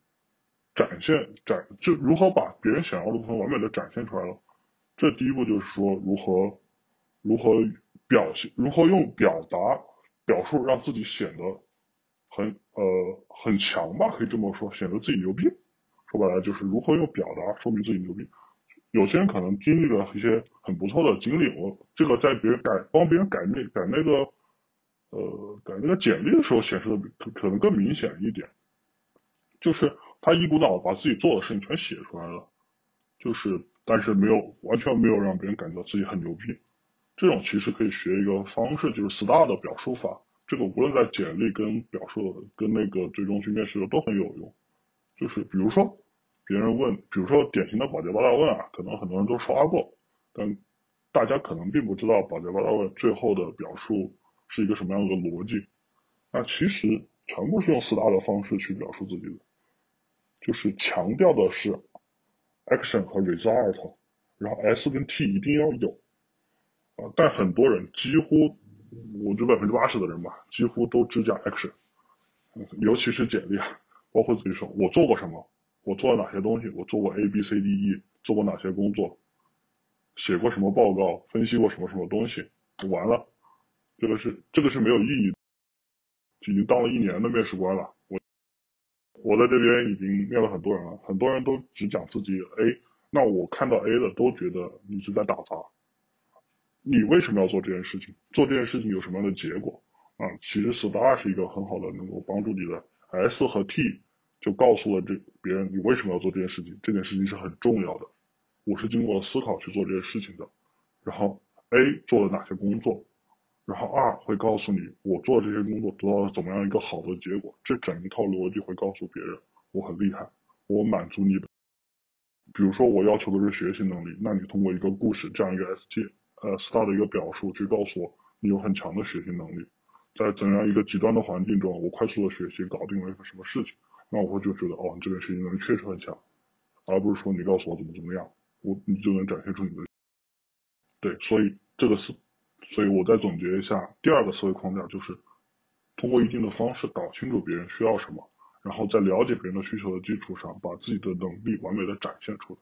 展现展就如何把别人想要的部分完美的展现出来了。这第一步就是说如何如何。表现如何用表达表述让自己显得很呃很强吧，可以这么说，显得自己牛逼。说白了就是如何用表达说明自己牛逼。有些人可能经历了一些很不错的经历，我这个在别人改帮别人改那改那个呃改那个简历的时候显示的可可能更明显一点，就是他一股脑把自己做的事情全写出来了，就是但是没有完全没有让别人感觉到自己很牛逼。这种其实可以学一个方式，就是 STAR 的表述法。这个无论在简历跟表述跟那个最终去面试的都很有用。就是比如说别人问，比如说典型的保洁八大问啊，可能很多人都刷过，但大家可能并不知道保洁八大问最后的表述是一个什么样的逻辑。那其实全部是用 STAR 的方式去表述自己的，就是强调的是 action 和 result，然后 S 跟 T 一定要有。但很多人几乎，我觉得百分之八十的人吧，几乎都只讲 action，尤其是简历，包括自己说，我做过什么，我做了哪些东西，我做过 A B C D E，做过哪些工作，写过什么报告，分析过什么什么东西，完了，这个是这个是没有意义，已经当了一年的面试官了，我我在这边已经面了很多人了，很多人都只讲自己 A，那我看到 A 的都觉得你是在打杂。你为什么要做这件事情？做这件事情有什么样的结果？啊，其实 STAR 是一个很好的能够帮助你的。S 和 T 就告诉了这别人你为什么要做这件事情，这件事情是很重要的。我是经过思考去做这件事情的。然后 A 做了哪些工作，然后 R 会告诉你我做这些工作得到了怎么样一个好的结果。这整一套逻辑会告诉别人我很厉害，我满足你的。比如说我要求的是学习能力，那你通过一个故事这样一个 ST。呃，STAR 的一个表述，去告诉我你有很强的学习能力，在怎样一个极端的环境中，我快速的学习搞定了一个什么事情，那我会就觉得哦，你这个学习能力确实很强，而不是说你告诉我怎么怎么样，我你就能展现出你的。对，所以这个是，所以我再总结一下，第二个思维框架就是通过一定的方式搞清楚别人需要什么，然后在了解别人的需求的基础上，把自己的能力完美的展现出来。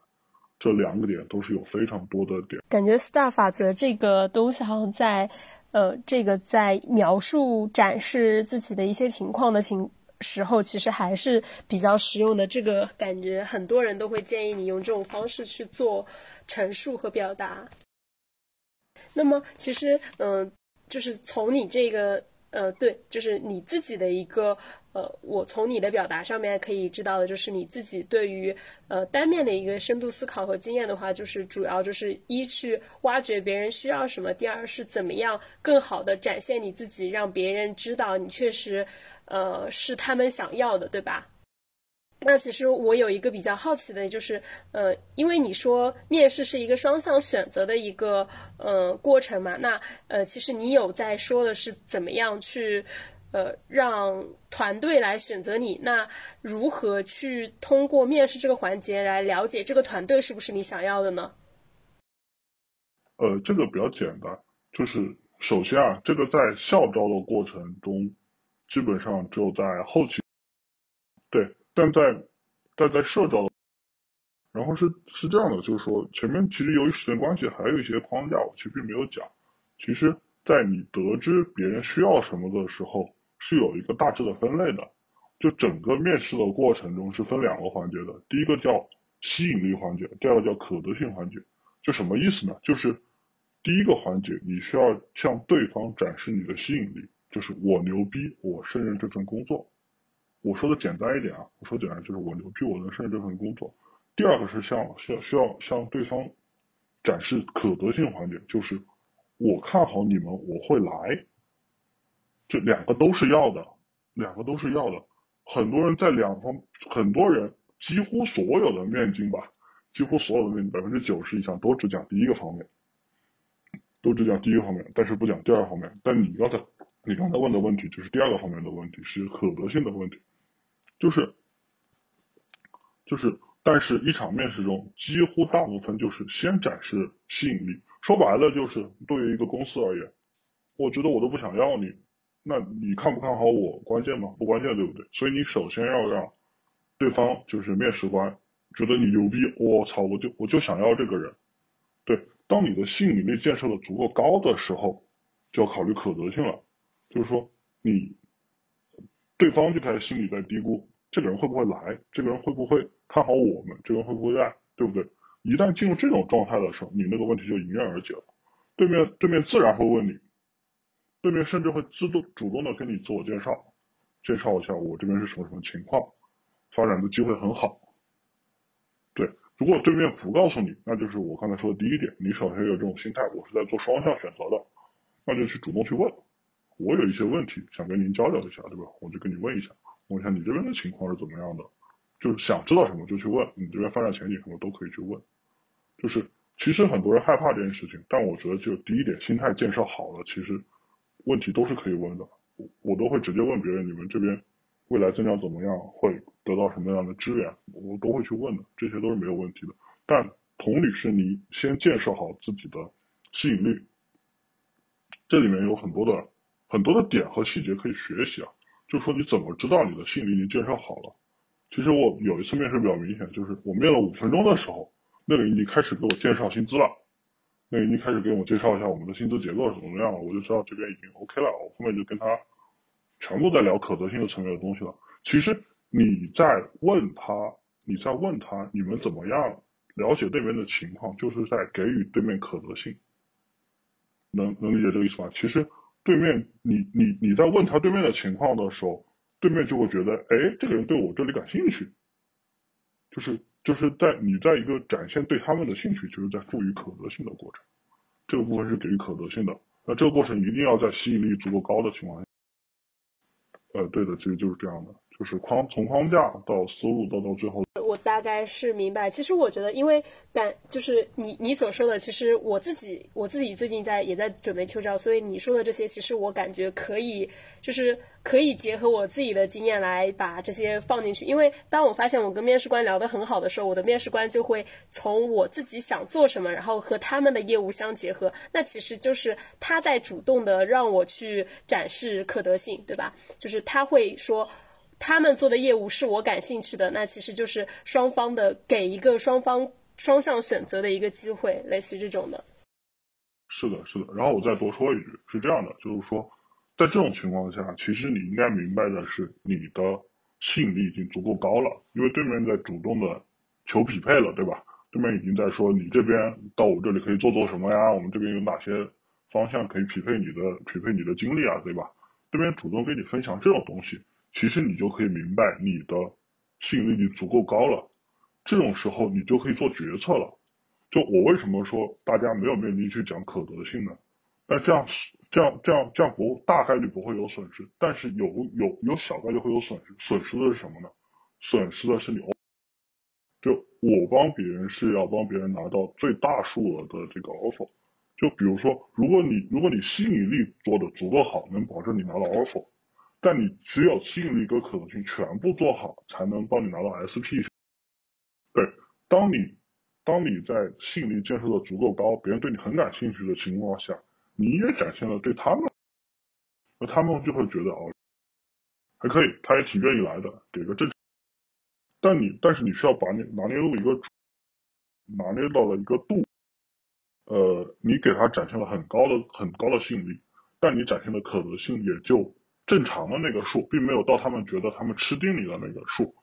这两个点都是有非常多的点，感觉 STAR 法则这个东西好像在，呃，这个在描述展示自己的一些情况的情时候，其实还是比较实用的。这个感觉很多人都会建议你用这种方式去做陈述和表达。那么，其实，嗯，就是从你这个。呃，对，就是你自己的一个呃，我从你的表达上面可以知道的，就是你自己对于呃单面的一个深度思考和经验的话，就是主要就是一去挖掘别人需要什么，第二是怎么样更好的展现你自己，让别人知道你确实呃是他们想要的，对吧？那其实我有一个比较好奇的，就是，呃，因为你说面试是一个双向选择的一个呃过程嘛，那呃，其实你有在说的是怎么样去呃让团队来选择你？那如何去通过面试这个环节来了解这个团队是不是你想要的呢？呃，这个比较简单，就是首先啊，这个在校招的过程中，基本上只有在后期，对。但在，但在社招，然后是是这样的，就是说前面其实由于时间关系，还有一些框架，我其实并没有讲。其实，在你得知别人需要什么的时候，是有一个大致的分类的。就整个面试的过程中是分两个环节的，第一个叫吸引力环节，第二个叫可得性环节。就什么意思呢？就是第一个环节，你需要向对方展示你的吸引力，就是我牛逼，我胜任这份工作。我说的简单一点啊，我说简单就是我牛逼，我能胜任这份工作。第二个是向需要需要向对方展示可得性环节，就是我看好你们，我会来。这两个都是要的，两个都是要的。很多人在两方，很多人几乎所有的面经吧，几乎所有的面百分之九十以上都只讲第一个方面，都只讲第一个方面，但是不讲第二个方面。但你刚才你刚才问的问题就是第二个方面的问题，是可得性的问题，就是就是，但是一场面试中，几乎大部分就是先展示吸引力，说白了就是对于一个公司而言，我觉得我都不想要你，那你看不看好我关键吗？不关键，对不对？所以你首先要让对方就是面试官觉得你牛逼，我操，我就我就想要这个人，对。当你的吸引力建设的足够高的时候，就要考虑可得性了。就是说，你对方就开始心里在嘀咕：这个人会不会来？这个人会不会看好我们？这个人会不会爱？对不对？一旦进入这种状态的时候，你那个问题就迎刃而解了。对面对面自然会问你，对面甚至会自动主动的跟你自我介绍，介绍一下我这边是什么什么情况，发展的机会很好。对。如果对面不告诉你，那就是我刚才说的第一点，你首先有这种心态，我是在做双向选择的，那就去主动去问，我有一些问题想跟您交流一下，对吧？我就跟你问一下，问一下你这边的情况是怎么样的，就是想知道什么就去问，你这边发展前景什么都可以去问，就是其实很多人害怕这件事情，但我觉得就第一点心态建设好了，其实问题都是可以问的，我我都会直接问别人，你们这边。未来增长怎么样，会得到什么样的资源，我都会去问的，这些都是没有问题的。但同理是，你先建设好自己的吸引力，这里面有很多的很多的点和细节可以学习啊。就是说，你怎么知道你的吸引力已经建设好了？其实我有一次面试比较明显，就是我面了五分钟的时候，那个人已经开始给我介绍薪资了，那个已经开始给我介绍一下我们的薪资结构是怎么样了，我就知道这边已经 OK 了，我后面就跟他。全部在聊可得性的层面的东西了。其实你在问他，你在问他，你们怎么样了解对面的情况，就是在给予对面可得性。能能理解这个意思吗？其实对面，你你你在问他对面的情况的时候，对面就会觉得，哎，这个人对我这里感兴趣。就是就是在你在一个展现对他们的兴趣，就是在赋予可得性的过程。这个部分是给予可得性的。那这个过程一定要在吸引力足够高的情况下。呃，对的，其实就是这样的，就是框从框架到思路，到到最后。我大概是明白。其实我觉得，因为感就是你你所说的，其实我自己我自己最近在也在准备秋招，所以你说的这些，其实我感觉可以，就是可以结合我自己的经验来把这些放进去。因为当我发现我跟面试官聊得很好的时候，我的面试官就会从我自己想做什么，然后和他们的业务相结合，那其实就是他在主动的让我去展示可得性，对吧？就是他会说。他们做的业务是我感兴趣的，那其实就是双方的给一个双方双向选择的一个机会，类似这种的。是的，是的。然后我再多说一句，是这样的，就是说，在这种情况下，其实你应该明白的是，你的吸引力已经足够高了，因为对面在主动的求匹配了，对吧？对面已经在说，你这边到我这里可以做做什么呀？我们这边有哪些方向可以匹配你的匹配你的经历啊，对吧？对面主动跟你分享这种东西。其实你就可以明白，你的吸引力已经足够高了，这种时候你就可以做决策了。就我为什么说大家没有面临去讲可得性呢？那这样这样这样这样不大概率不会有损失，但是有有有小概率会有损失。损失的是什么呢？损失的是你，就我帮别人是要帮别人拿到最大数额的这个 offer。就比如说，如果你如果你吸引力做的足够好，能保证你拿到 offer。但你只有吸引力跟可能性全部做好，才能帮你拿到 SP。对，当你当你在吸引力建设的足够高，别人对你很感兴趣的情况下，你也展现了对他们，那他们就会觉得哦，还可以，他也挺愿意来的，给个正。但你但是你需要把你拿捏住一个拿捏到了一个度，呃，你给他展现了很高的很高的吸引力，但你展现的可能性也就。正常的那个数，并没有到他们觉得他们吃定你的那个数，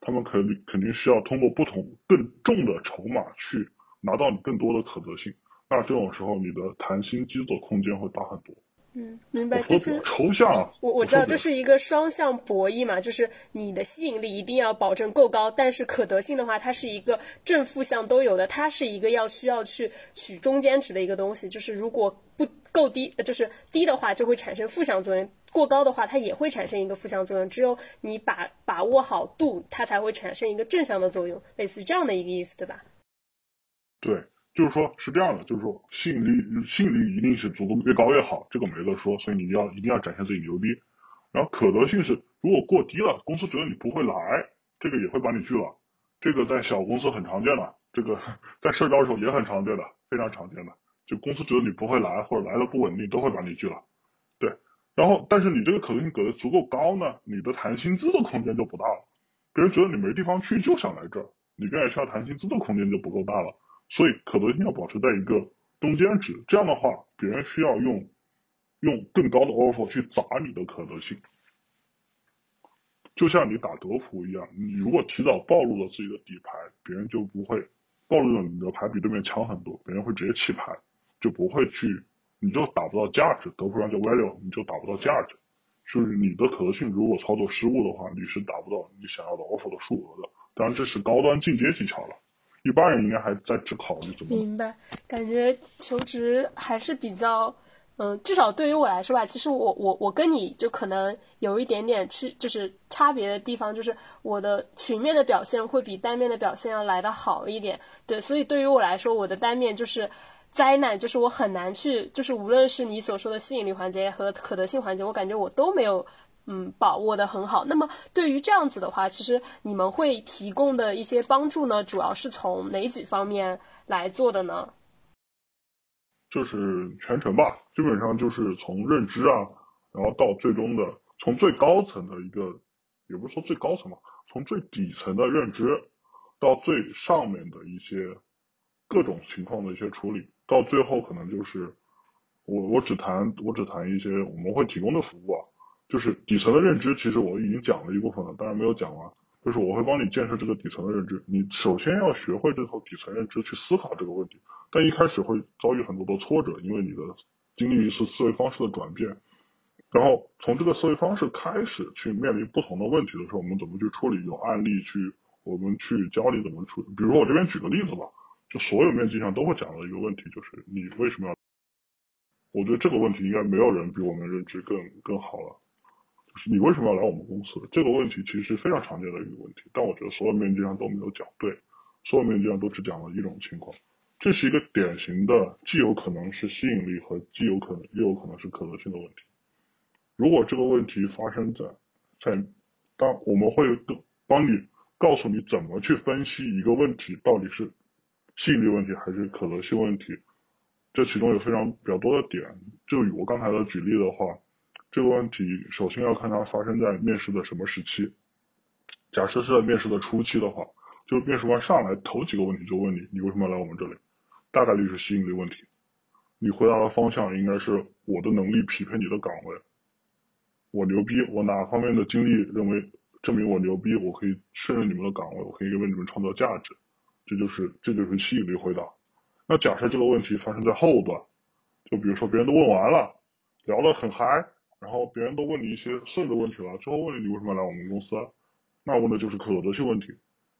他们肯定肯定需要通过不同更重的筹码去拿到你更多的可得性。那这种时候，你的谈心机的空间会大很多。嗯，明白。这是抽象。我我知道这是一个双向博弈嘛，就是你的吸引力一定要保证够高，但是可得性的话，它是一个正负向都有的，它是一个要需要去取中间值的一个东西。就是如果不够低，就是低的话，就会产生负向作用。过高的话，它也会产生一个负向作用。只有你把把握好度，它才会产生一个正向的作用，类似于这样的一个意思，对吧？对，就是说，是这样的，就是说吸引力吸引力一定是足够越高越好，这个没得说，所以你要一定要展现自己牛逼。然后可得性是，如果过低了，公司觉得你不会来，这个也会把你拒了。这个在小公司很常见的，这个在社交的时候也很常见的，非常常见的。就公司觉得你不会来，或者来的不稳定，都会把你拒了。对，然后但是你这个可得性给的足够高呢，你的谈薪资的空间就不大了。别人觉得你没地方去，就想来这儿，你跟 HR 谈薪资的空间就不够大了。所以可得性要保持在一个中间值，这样的话，别人需要用用更高的 offer 去砸你的可得性。就像你打德扑一样，你如果提早暴露了自己的底牌，别人就不会暴露了你的牌比对面强很多，别人会直接弃牌，就不会去，你就打不到价值，德扑上叫 value，你就打不到价值。就是你的可得性如果操作失误的话，你是达不到你想要的 offer 的数额的。当然，这是高端进阶技巧了。一般人应该还在只考虑怎么。明白，感觉求职还是比较，嗯，至少对于我来说吧，其实我我我跟你就可能有一点点去，就是差别的地方，就是我的群面的表现会比单面的表现要来的好一点。对，所以对于我来说，我的单面就是灾难，就是我很难去，就是无论是你所说的吸引力环节和可得性环节，我感觉我都没有。嗯，把握的很好。那么对于这样子的话，其实你们会提供的一些帮助呢，主要是从哪几方面来做的呢？就是全程吧，基本上就是从认知啊，然后到最终的，从最高层的一个，也不是说最高层吧，从最底层的认知，到最上面的一些各种情况的一些处理，到最后可能就是我我只谈我只谈一些我们会提供的服务啊。就是底层的认知，其实我已经讲了一部分了，当然没有讲完。就是我会帮你建设这个底层的认知，你首先要学会这套底层认知去思考这个问题。但一开始会遭遇很多的挫折，因为你的经历一次思维方式的转变，然后从这个思维方式开始去面临不同的问题的时候，我们怎么去处理？有案例去，我们去教你怎么处理。比如说我这边举个例子吧，就所有面基上都会讲的一个问题，就是你为什么要？我觉得这个问题应该没有人比我们认知更更好了。你为什么要来我们公司？这个问题其实是非常常见的一个问题，但我觉得所有面基上都没有讲对，所有面基上都只讲了一种情况，这是一个典型的既有可能是吸引力和既有可能又有可能是可能性的问题。如果这个问题发生在在当我们会帮你告诉你怎么去分析一个问题到底是吸引力问题还是可能性问题，这其中有非常比较多的点。就以我刚才的举例的话。这个问题首先要看它发生在面试的什么时期。假设是在面试的初期的话，就是面试官上来头几个问题就问你，你为什么要来我们这里？大概率是吸引力问题。你回答的方向应该是我的能力匹配你的岗位，我牛逼，我哪方面的经历认为证明我牛逼，我可以胜任你们的岗位，我可以为你们创造价值。这就是这就是吸引力回答。那假设这个问题发生在后段，就比如说别人都问完了，聊得很嗨。然后别人都问你一些顺的问题了，最后问你你为什么来我们公司，那问的就是可得性问题，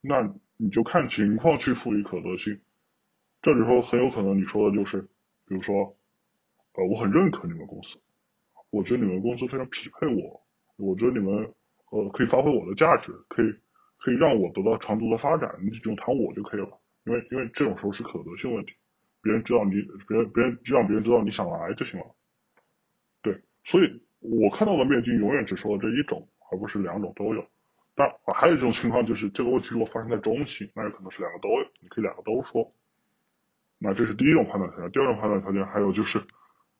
那你就看情况去赋予可得性。这里头很有可能你说的就是，比如说，呃，我很认可你们公司，我觉得你们公司非常匹配我，我觉得你们呃可以发挥我的价值，可以可以让我得到长足的发展，你只用谈我就可以了，因为因为这种时候是可得性问题，别人知道你，别人别人就让别人知道你想来就行了，对，所以。我看到的面筋永远只说了这一种，而不是两种都有。但还有一种情况就是，这个问题如果发生在中期，那有可能是两个都有，你可以两个都说。那这是第一种判断条件。第二种判断条件还有就是。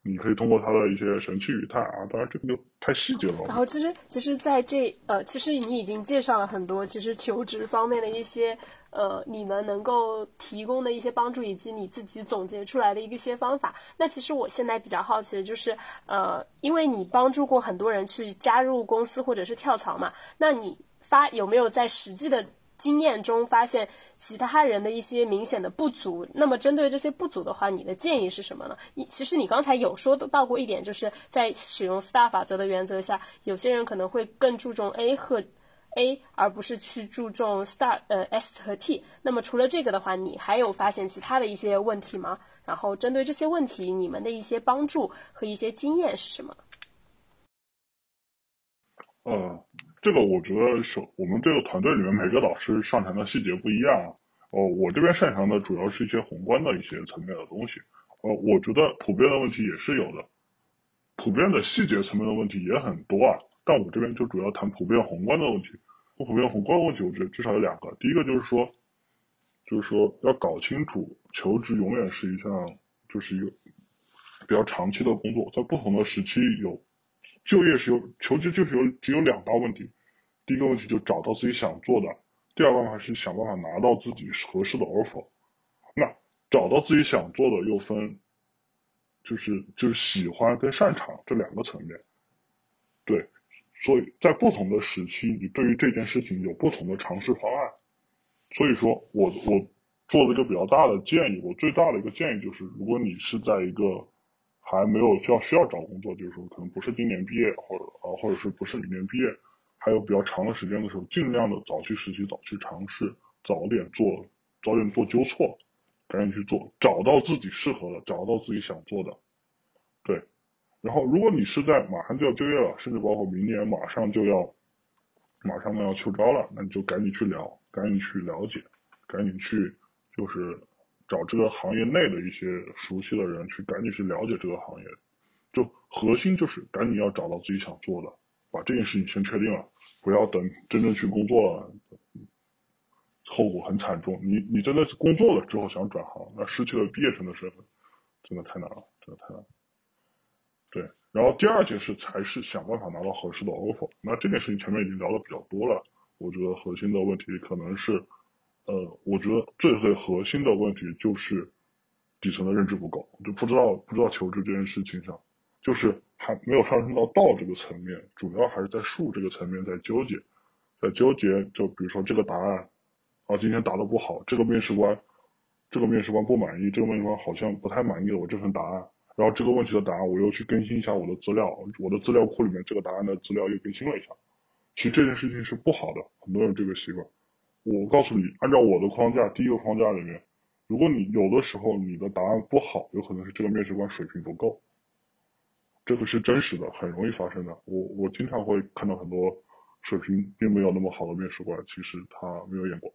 你可以通过他的一些神气语态啊，当然这个就太细节了。然后其实其实，在这呃，其实你已经介绍了很多，其实求职方面的一些呃，你们能够提供的一些帮助，以及你自己总结出来的一些方法。那其实我现在比较好奇的就是，呃，因为你帮助过很多人去加入公司或者是跳槽嘛，那你发有没有在实际的？经验中发现其他人的一些明显的不足，那么针对这些不足的话，你的建议是什么呢？你其实你刚才有说到过一点，就是在使用 STAR 法则的原则下，有些人可能会更注重 A 和 A，而不是去注重 STAR 呃 S 和 T。那么除了这个的话，你还有发现其他的一些问题吗？然后针对这些问题，你们的一些帮助和一些经验是什么？嗯。这个我觉得首，我们这个团队里面每个导师擅长的细节不一样，哦，我这边擅长的主要是一些宏观的一些层面的东西。呃，我觉得普遍的问题也是有的，普遍的细节层面的问题也很多啊。但我这边就主要谈普遍宏观的问题。普遍宏观的问题，我觉得至少有两个。第一个就是说，就是说要搞清楚，求职永远是一项，就是一个比较长期的工作，在不同的时期有就业是有求职就是有只有两大问题。第一个问题就找到自己想做的，第二个办法是想办法拿到自己合适的 offer。那找到自己想做的又分，就是就是喜欢跟擅长这两个层面，对。所以在不同的时期，你对于这件事情有不同的尝试方案。所以说我我做了一个比较大的建议，我最大的一个建议就是，如果你是在一个还没有需要需要找工作，就是说可能不是今年毕业，或者啊或者是不是明年毕业，还有比较长的时间的时候，尽量的早去实习，早去尝试，早点做，早点做纠错，赶紧去做，找到自己适合的，找到自己想做的，对。然后，如果你是在马上就要就业了，甚至包括明年马上就要，马上要秋招了，那你就赶紧去聊，赶紧去了解，赶紧去，就是找这个行业内的一些熟悉的人去，赶紧去了解这个行业。就核心就是赶紧要找到自己想做的，把这件事情先确定了，不要等真正去工作了，后果很惨重。你你真的工作了之后想转行，那失去了毕业生的身份，真的太难了，真的太难。对，然后第二件事才是想办法拿到合适的 offer。那这件事情前面已经聊的比较多了，我觉得核心的问题可能是，呃，我觉得最最核心的问题就是底层的认知不够，就不知道不知道求职这件事情上，就是还没有上升到道这个层面，主要还是在术这个层面在纠结，在纠结。就比如说这个答案，啊，今天答的不好，这个面试官，这个面试官不满意，这个面试官好像不太满意我这份答案。然后这个问题的答案，我又去更新一下我的资料，我的资料库里面这个答案的资料又更新了一下。其实这件事情是不好的，很多人这个习惯。我告诉你，按照我的框架，第一个框架里面，如果你有的时候你的答案不好，有可能是这个面试官水平不够，这个是真实的，很容易发生的。我我经常会看到很多水平并没有那么好的面试官，其实他没有演过。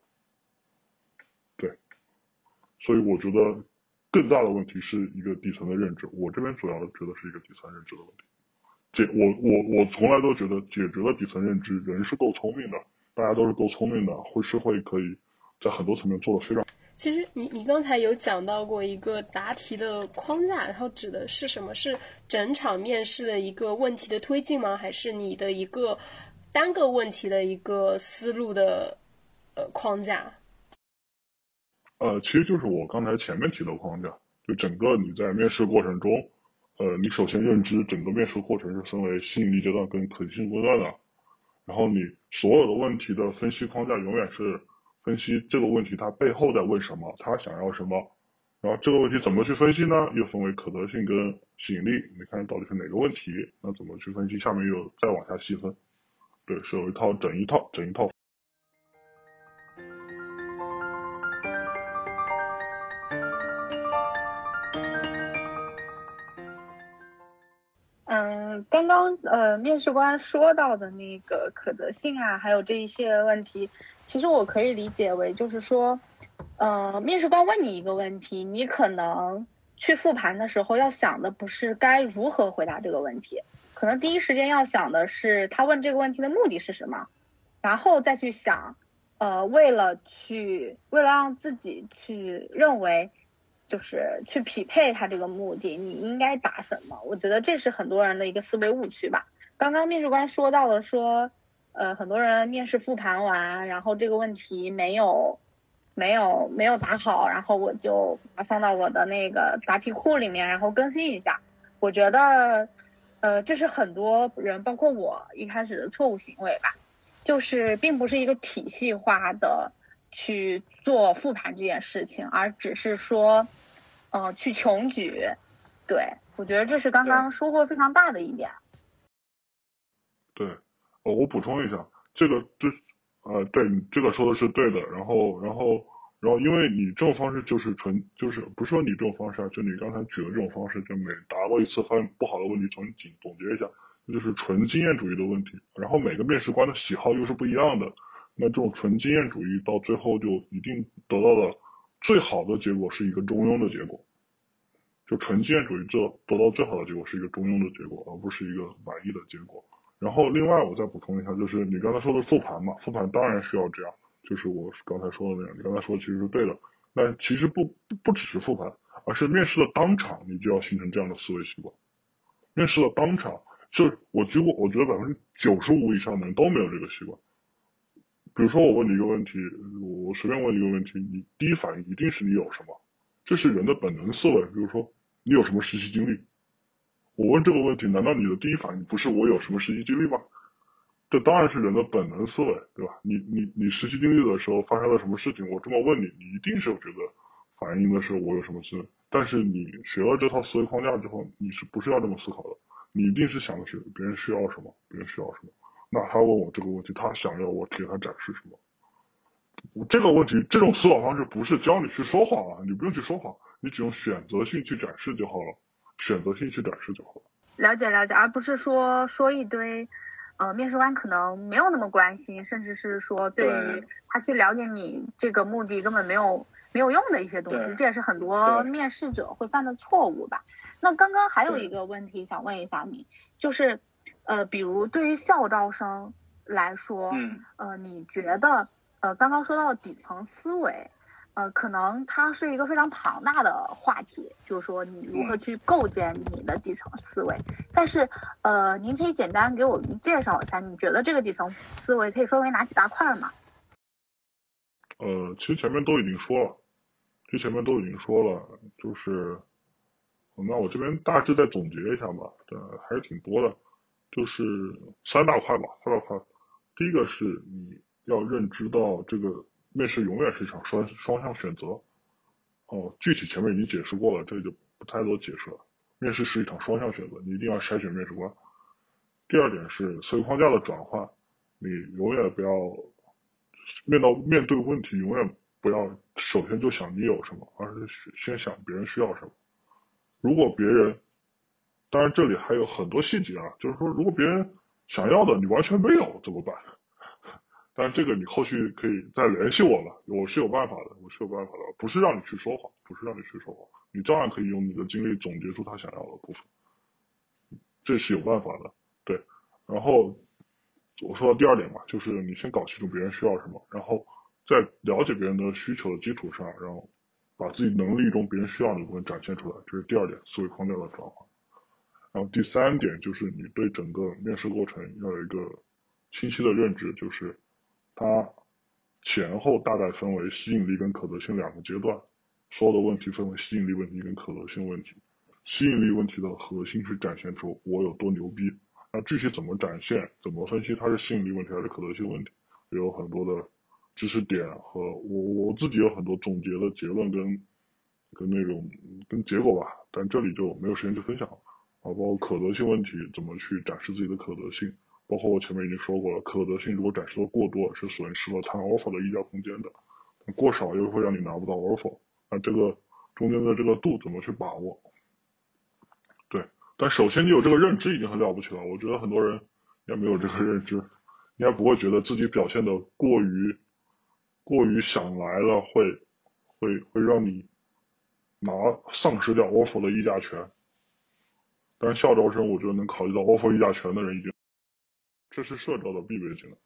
对，所以我觉得。更大的问题是一个底层的认知，我这边主要觉得是一个底层认知的问题。解我我我从来都觉得解决了底层认知，人是够聪明的，大家都是够聪明的，会是会可以在很多层面做的非常。其实你你刚才有讲到过一个答题的框架，然后指的是什么？是整场面试的一个问题的推进吗？还是你的一个单个问题的一个思路的呃框架？呃，其实就是我刚才前面提的框架，就整个你在面试过程中，呃，你首先认知整个面试过程是分为吸引力阶段跟可行性阶段的，然后你所有的问题的分析框架永远是分析这个问题它背后在问什么，它想要什么，然后这个问题怎么去分析呢？又分为可得性跟吸引力，你看到底是哪个问题？那怎么去分析？下面又再往下细分，对，是有一套整一套整一套。刚刚呃，面试官说到的那个可得性啊，还有这一些问题，其实我可以理解为，就是说，呃，面试官问你一个问题，你可能去复盘的时候要想的不是该如何回答这个问题，可能第一时间要想的是他问这个问题的目的是什么，然后再去想，呃，为了去为了让自己去认为。就是去匹配他这个目的，你应该答什么？我觉得这是很多人的一个思维误区吧。刚刚面试官说到了，说，呃，很多人面试复盘完，然后这个问题没有，没有，没有答好，然后我就把它放到我的那个答题库里面，然后更新一下。我觉得，呃，这是很多人，包括我一开始的错误行为吧，就是并不是一个体系化的。去做复盘这件事情，而只是说，呃，去穷举，对我觉得这是刚刚收获非常大的一点。对，哦，我补充一下，这个就，呃，对你这个说的是对的。然后，然后，然后，因为你这种方式就是纯，就是不是说你这种方式啊，就你刚才举的这种方式，就每答过一次发现不好的问题，重新总结一下，就是纯经验主义的问题。然后每个面试官的喜好又是不一样的。那这种纯经验主义到最后就一定得到了最好的结果是一个中庸的结果，就纯经验主义做得到最好的结果是一个中庸的结果，而不是一个满意的结果。然后另外我再补充一下，就是你刚才说的复盘嘛，复盘当然需要这样，就是我刚才说的那样，你刚才说的其实是对的，但其实不不只是复盘，而是面试的当场你就要形成这样的思维习惯，面试的当场。就我几乎，我觉得百分之九十五以上的人都没有这个习惯。比如说，我问你一个问题，我随便问你一个问题，你第一反应一定是你有什么，这是人的本能思维。比如说，你有什么实习经历？我问这个问题，难道你的第一反应不是我有什么实习经历吗？这当然是人的本能思维，对吧？你你你实习经历的时候发生了什么事情？我这么问你，你一定是有觉得反应的是我有什么事。但是你学了这套思维框架之后，你是不是要这么思考的？你一定是想的是别人需要什么，别人需要什么。那他问我这个问题，他想要我给他展示什么？这个问题，这种思考方式不是教你去说谎啊，你不用去说谎，你只用选择性去展示就好了，选择性去展示就好了。了解了解，而不是说说一堆，呃，面试官可能没有那么关心，甚至是说对于他去了解你这个目的根本没有没有用的一些东西，这也是很多面试者会犯的错误吧。那刚刚还有一个问题想问一下你，就是，呃，比如对于校招生来说，嗯，呃，你觉得，呃，刚刚说到底层思维，呃，可能它是一个非常庞大的话题，就是说你如何去构建你的底层思维。但是，呃，您可以简单给我们介绍一下，你觉得这个底层思维可以分为哪几大块吗？呃，其实前面都已经说了，其实前面都已经说了，就是。那我这边大致再总结一下吧，呃，还是挺多的，就是三大块吧，三大块。第一个是你要认知到这个面试永远是一场双双向选择，哦，具体前面已经解释过了，这里就不太多解释了。面试是一场双向选择，你一定要筛选面试官。第二点是思维框架的转换，你永远不要面到面对问题，永远不要首先就想你有什么，而是先想别人需要什么。如果别人，当然这里还有很多细节啊，就是说，如果别人想要的你完全没有怎么办？但这个你后续可以再联系我了，我是有办法的，我是有办法的，不是让你去说谎，不是让你去说谎，你照样可以用你的经历总结出他想要的部分，这是有办法的。对，然后我说到第二点嘛，就是你先搞清楚别人需要什么，然后在了解别人的需求的基础上，然后。把自己能力中别人需要的部分展现出来，这是第二点思维框架的转换。然后第三点就是你对整个面试过程要有一个清晰的认知，就是它前后大概分为吸引力跟可得性两个阶段。所有的问题分为吸引力问题跟可得性问题。吸引力问题的核心是展现出我有多牛逼，那具体怎么展现、怎么分析它是吸引力问题还是可得性问题，有很多的。知识点和我我自己有很多总结的结论跟跟那种跟结果吧，但这里就没有时间去分享了啊。包括可得性问题怎么去展示自己的可得性，包括我前面已经说过了，可得性如果展示的过多是损失了谈 offer 的溢价空间的，过少又会让你拿不到 offer。那这个中间的这个度怎么去把握？对，但首先你有这个认知已经很了不起了。我觉得很多人应该没有这个认知，应该不会觉得自己表现的过于。过于想来了，会会会让你拿丧失掉 offer 的议价权。但是校招生，我觉得能考虑到 offer 议价权的人已经，这是社招的必备技能。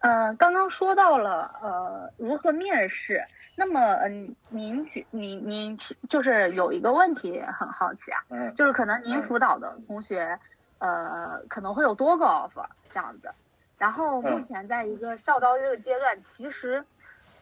呃，刚刚说到了呃如何面试，那么嗯，您觉您您就是有一个问题很好奇啊，嗯，就是可能您辅导的同学，呃，可能会有多个 offer 这样子，然后目前在一个校招这个阶段，其实。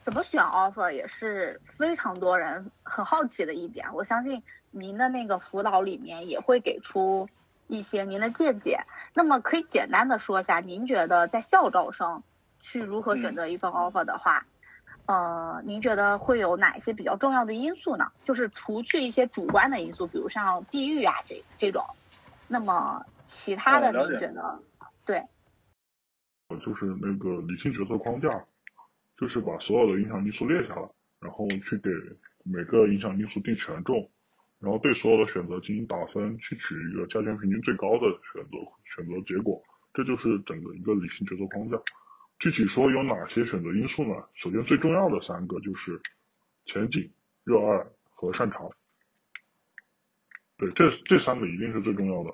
怎么选 offer 也是非常多人很好奇的一点。我相信您的那个辅导里面也会给出一些您的见解。那么可以简单的说一下，您觉得在校招生去如何选择一份 offer 的话，呃，您觉得会有哪些比较重要的因素呢？就是除去一些主观的因素，比如像地域啊这这种，那么其他的您觉得？对，就是那个理性决策框架。就是把所有的影响因素列下来，然后去给每个影响因素定权重，然后对所有的选择进行打分，去取一个加权平均最高的选择选择结果。这就是整个一个理性决策框架。具体说有哪些选择因素呢？首先最重要的三个就是前景、热爱和擅长。对，这这三个一定是最重要的。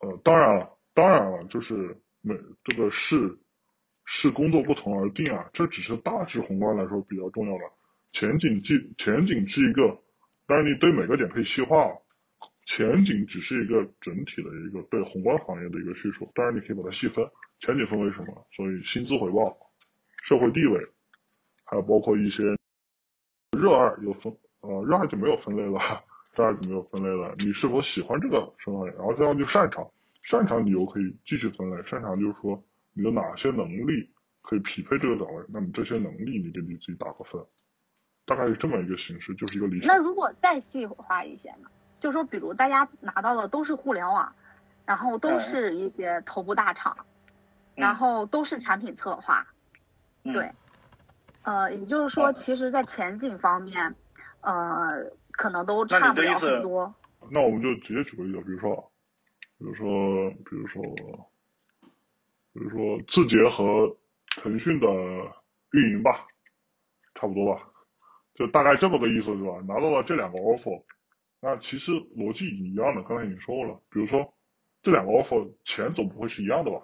呃，当然了，当然了，就是每这个视视工作不同而定啊，这只是大致宏观来说比较重要的。前景既前景是一个，当然你对每个点可以细化，前景只是一个整体的一个对宏观行业的一个叙述。当然你可以把它细分，前景分为什么？所以薪资回报、社会地位，还有包括一些热爱有分，呃，热爱就没有分类了。热爱就没有分类了。你是否喜欢这个生行业？然后这样就擅长，擅长你又可以继续分类。擅长就是说你的哪些能力可以匹配这个岗位，那么这些能力你给你自己打个分，大概是这么一个形式，就是一个理想。那如果再细化一些呢？就说比如大家拿到的都是互联网，然后都是一些头部大厂，然后都是产品策划，对，呃，也就是说，其实，在前景方面，呃。可能都差不了很多。那我们就直接举个例子，比如说，比如说，比如说，比如说字节和腾讯的运营吧，差不多吧，就大概这么个意思是吧？拿到了这两个 offer，那其实逻辑已经一样的，刚才已经说过了。比如说这两个 offer 钱总不会是一样的吧？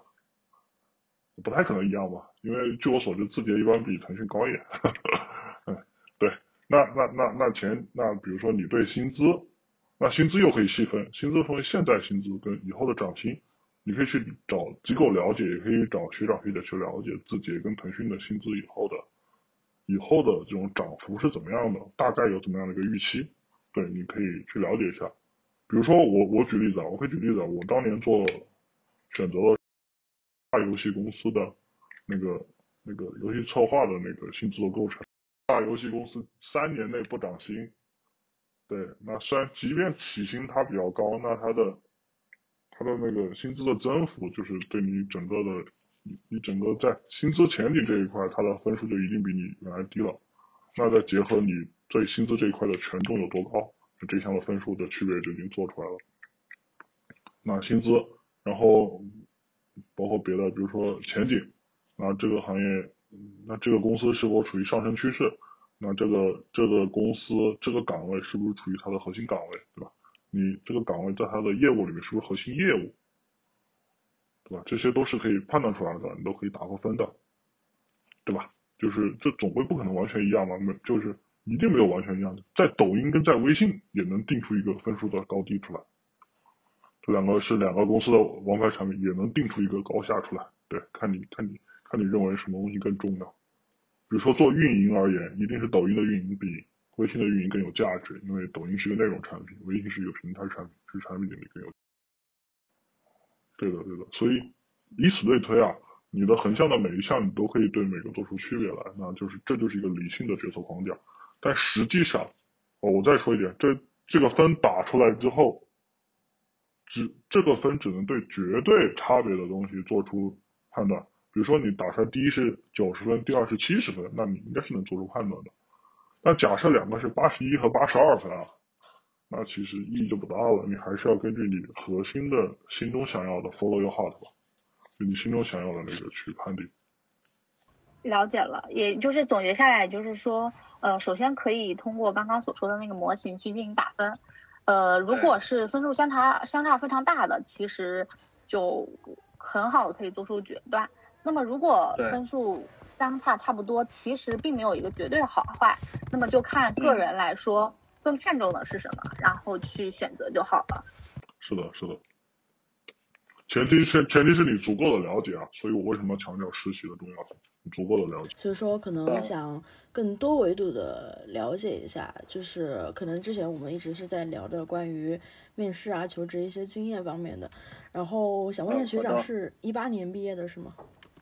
不太可能一样吧？因为据我所知，字节一般比腾讯高一点。嗯，对。那那那那钱，那比如说你对薪资，那薪资又可以细分，薪资分为现在薪资跟以后的涨薪，你可以去找机构了解，也可以找学长学姐去了解字节跟腾讯的薪资以后的，以后的这种涨幅是怎么样的，大概有怎么样的一个预期，对，你可以去了解一下。比如说我我举例子啊，我可以举例子，我当年做选择了大游戏公司的那个那个游戏策划的那个薪资的构成。大游戏公司三年内不涨薪，对，那虽然即便起薪它比较高，那它的它的那个薪资的增幅，就是对你整个的你整个在薪资前景这一块，它的分数就一定比你原来低了。那再结合你对薪资这一块的权重有多高，这项的分数的区别就已经做出来了。那薪资，然后包括别的，比如说前景，那这个行业。那这个公司是否处于上升趋势？那这个这个公司这个岗位是不是处于它的核心岗位，对吧？你这个岗位在它的业务里面是不是核心业务，对吧？这些都是可以判断出来的，你都可以打过分的，对吧？就是这总归不可能完全一样嘛，没就是一定没有完全一样的。在抖音跟在微信也能定出一个分数的高低出来，这两个是两个公司的王牌产品，也能定出一个高下出来。对，看你看你。看你认为什么东西更重要，比如说做运营而言，一定是抖音的运营比微信的运营更有价值，因为抖音是个内容产品，微信是一个平台产品，是产品经理更有。对的，对的，所以以此类推啊，你的横向的每一项你都可以对每个做出区别来，那就是这就是一个理性的决策框架。但实际上，哦，我再说一点，这这个分打出来之后，只这个分只能对绝对差别的东西做出判断。比如说你打出来第一是九十分，第二是七十分，那你应该是能做出判断的。那假设两个是八十一和八十二分啊，那其实意义就不大了。你还是要根据你核心的心中想要的 follow your heart 吧，就你心中想要的那个去判定。了解了，也就是总结下来，就是说，呃，首先可以通过刚刚所说的那个模型去进行打分。呃，如果是分数相差相差非常大的，其实就很好的可以做出决断。那么，如果分数相差差不多，其实并没有一个绝对好坏，那么就看个人来说更看重的是什么，然后去选择就好了。是的，是的。前提是前提是你足够的了解啊，所以我为什么强调实习的重要性？足够的了解。所以说，可能想更多维度的了解一下，就是可能之前我们一直是在聊的关于面试啊、求职一些经验方面的，然后想问一下学长，是一八年毕业的是吗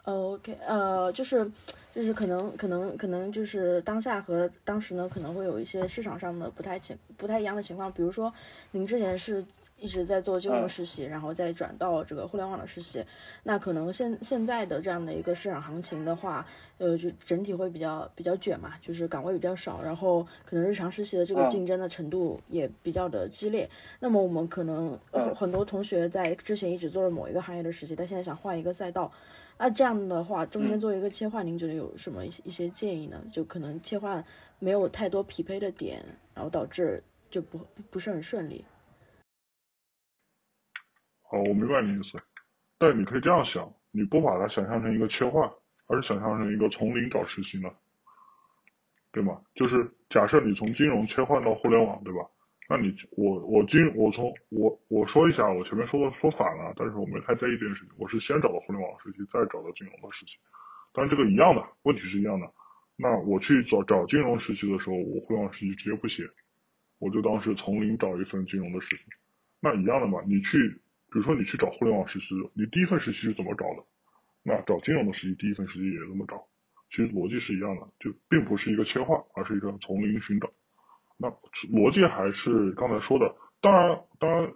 ？OK，呃，就是，就是可能，可能，可能就是当下和当时呢，可能会有一些市场上的不太情不太一样的情况。比如说，您之前是一直在做金融实习，然后再转到这个互联网的实习，那可能现现在的这样的一个市场行情的话，呃，就整体会比较比较卷嘛，就是岗位比较少，然后可能日常实习的这个竞争的程度也比较的激烈。那么我们可能很多同学在之前一直做了某一个行业的实习，但现在想换一个赛道。那这样的话，中间做一个切换，您觉得有什么一些一些建议呢？就可能切换没有太多匹配的点，然后导致就不不是很顺利。好，我明白你意思，但你可以这样想，你不把它想象成一个切换，而是想象成一个从零找实习呢，对吗？就是假设你从金融切换到互联网，对吧？那你我我金我从我我说一下，我前面说的说反了，但是我没太在意这件事情。我是先找到互联网实习，再找到金融的实习，当然这个一样的，问题是一样的。那我去找找金融实习的时候，我互联网实习直接不写，我就当是从零找一份金融的实习。那一样的嘛，你去比如说你去找互联网实习，你第一份实习是怎么找的？那找金融的实习，第一份实习也这么找，其实逻辑是一样的，就并不是一个切换，而是一个从零寻找。那逻辑还是刚才说的，当然，当然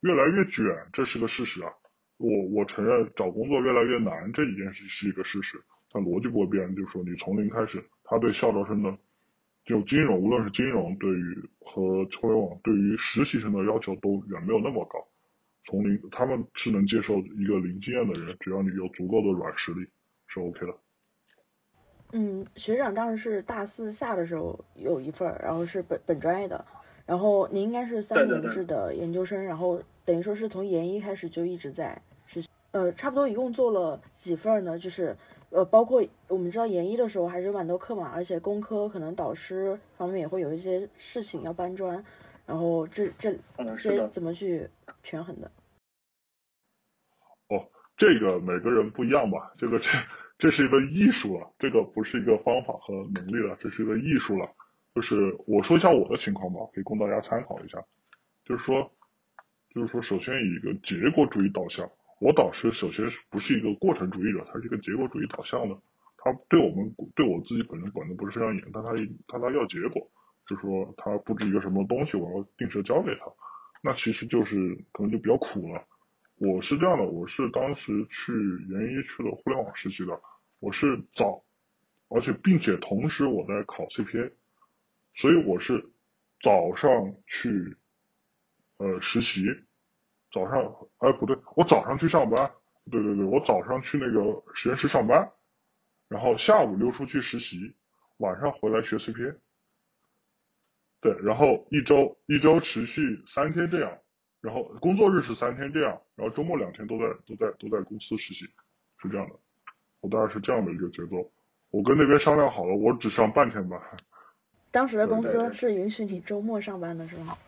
越来越卷，这是个事实啊。我我承认找工作越来越难，这一件事是一个事实。但逻辑不会变，就是说你从零开始，他对校招生的就金融，无论是金融对于和互联网对于实习生的要求都远没有那么高。从零，他们是能接受一个零经验的人，只要你有足够的软实力，是 OK 的。嗯，学长当时是大四下的时候有一份，然后是本本专业的，然后您应该是三年制的研究生，然后等于说是从研一开始就一直在实习，呃，差不多一共做了几份呢？就是呃，包括我们知道研一的时候还是蛮多课嘛，而且工科可能导师方面也会有一些事情要搬砖，然后这这这些怎么去权衡的？哦，这个每个人不一样吧，这个这。这是一个艺术了，这个不是一个方法和能力了，这是一个艺术了。就是我说一下我的情况吧，可以供大家参考一下。就是说，就是说，首先以一个结果主义导向，我导师首先不是一个过程主义者，他是一个结果主义导向的。他对我们对我自己本人管的不是非常严，但他他他要结果，就是说他布置一个什么东西，我要定时交给他，那其实就是可能就比较苦了。我是这样的，我是当时去研一去了互联网实习的，我是早，而且并且同时我在考 CPA，所以我是早上去呃实习，早上哎不对，我早上去上班，对对对，我早上去那个实验室上班，然后下午溜出去实习，晚上回来学 CPA，对，然后一周一周持续三天这样。然后工作日是三天这样，然后周末两天都在都在都在公司实习，是这样的，我大概是这样的一个节奏。我跟那边商量好了，我只上半天班。当时的公司是允许你周末上班的是吗？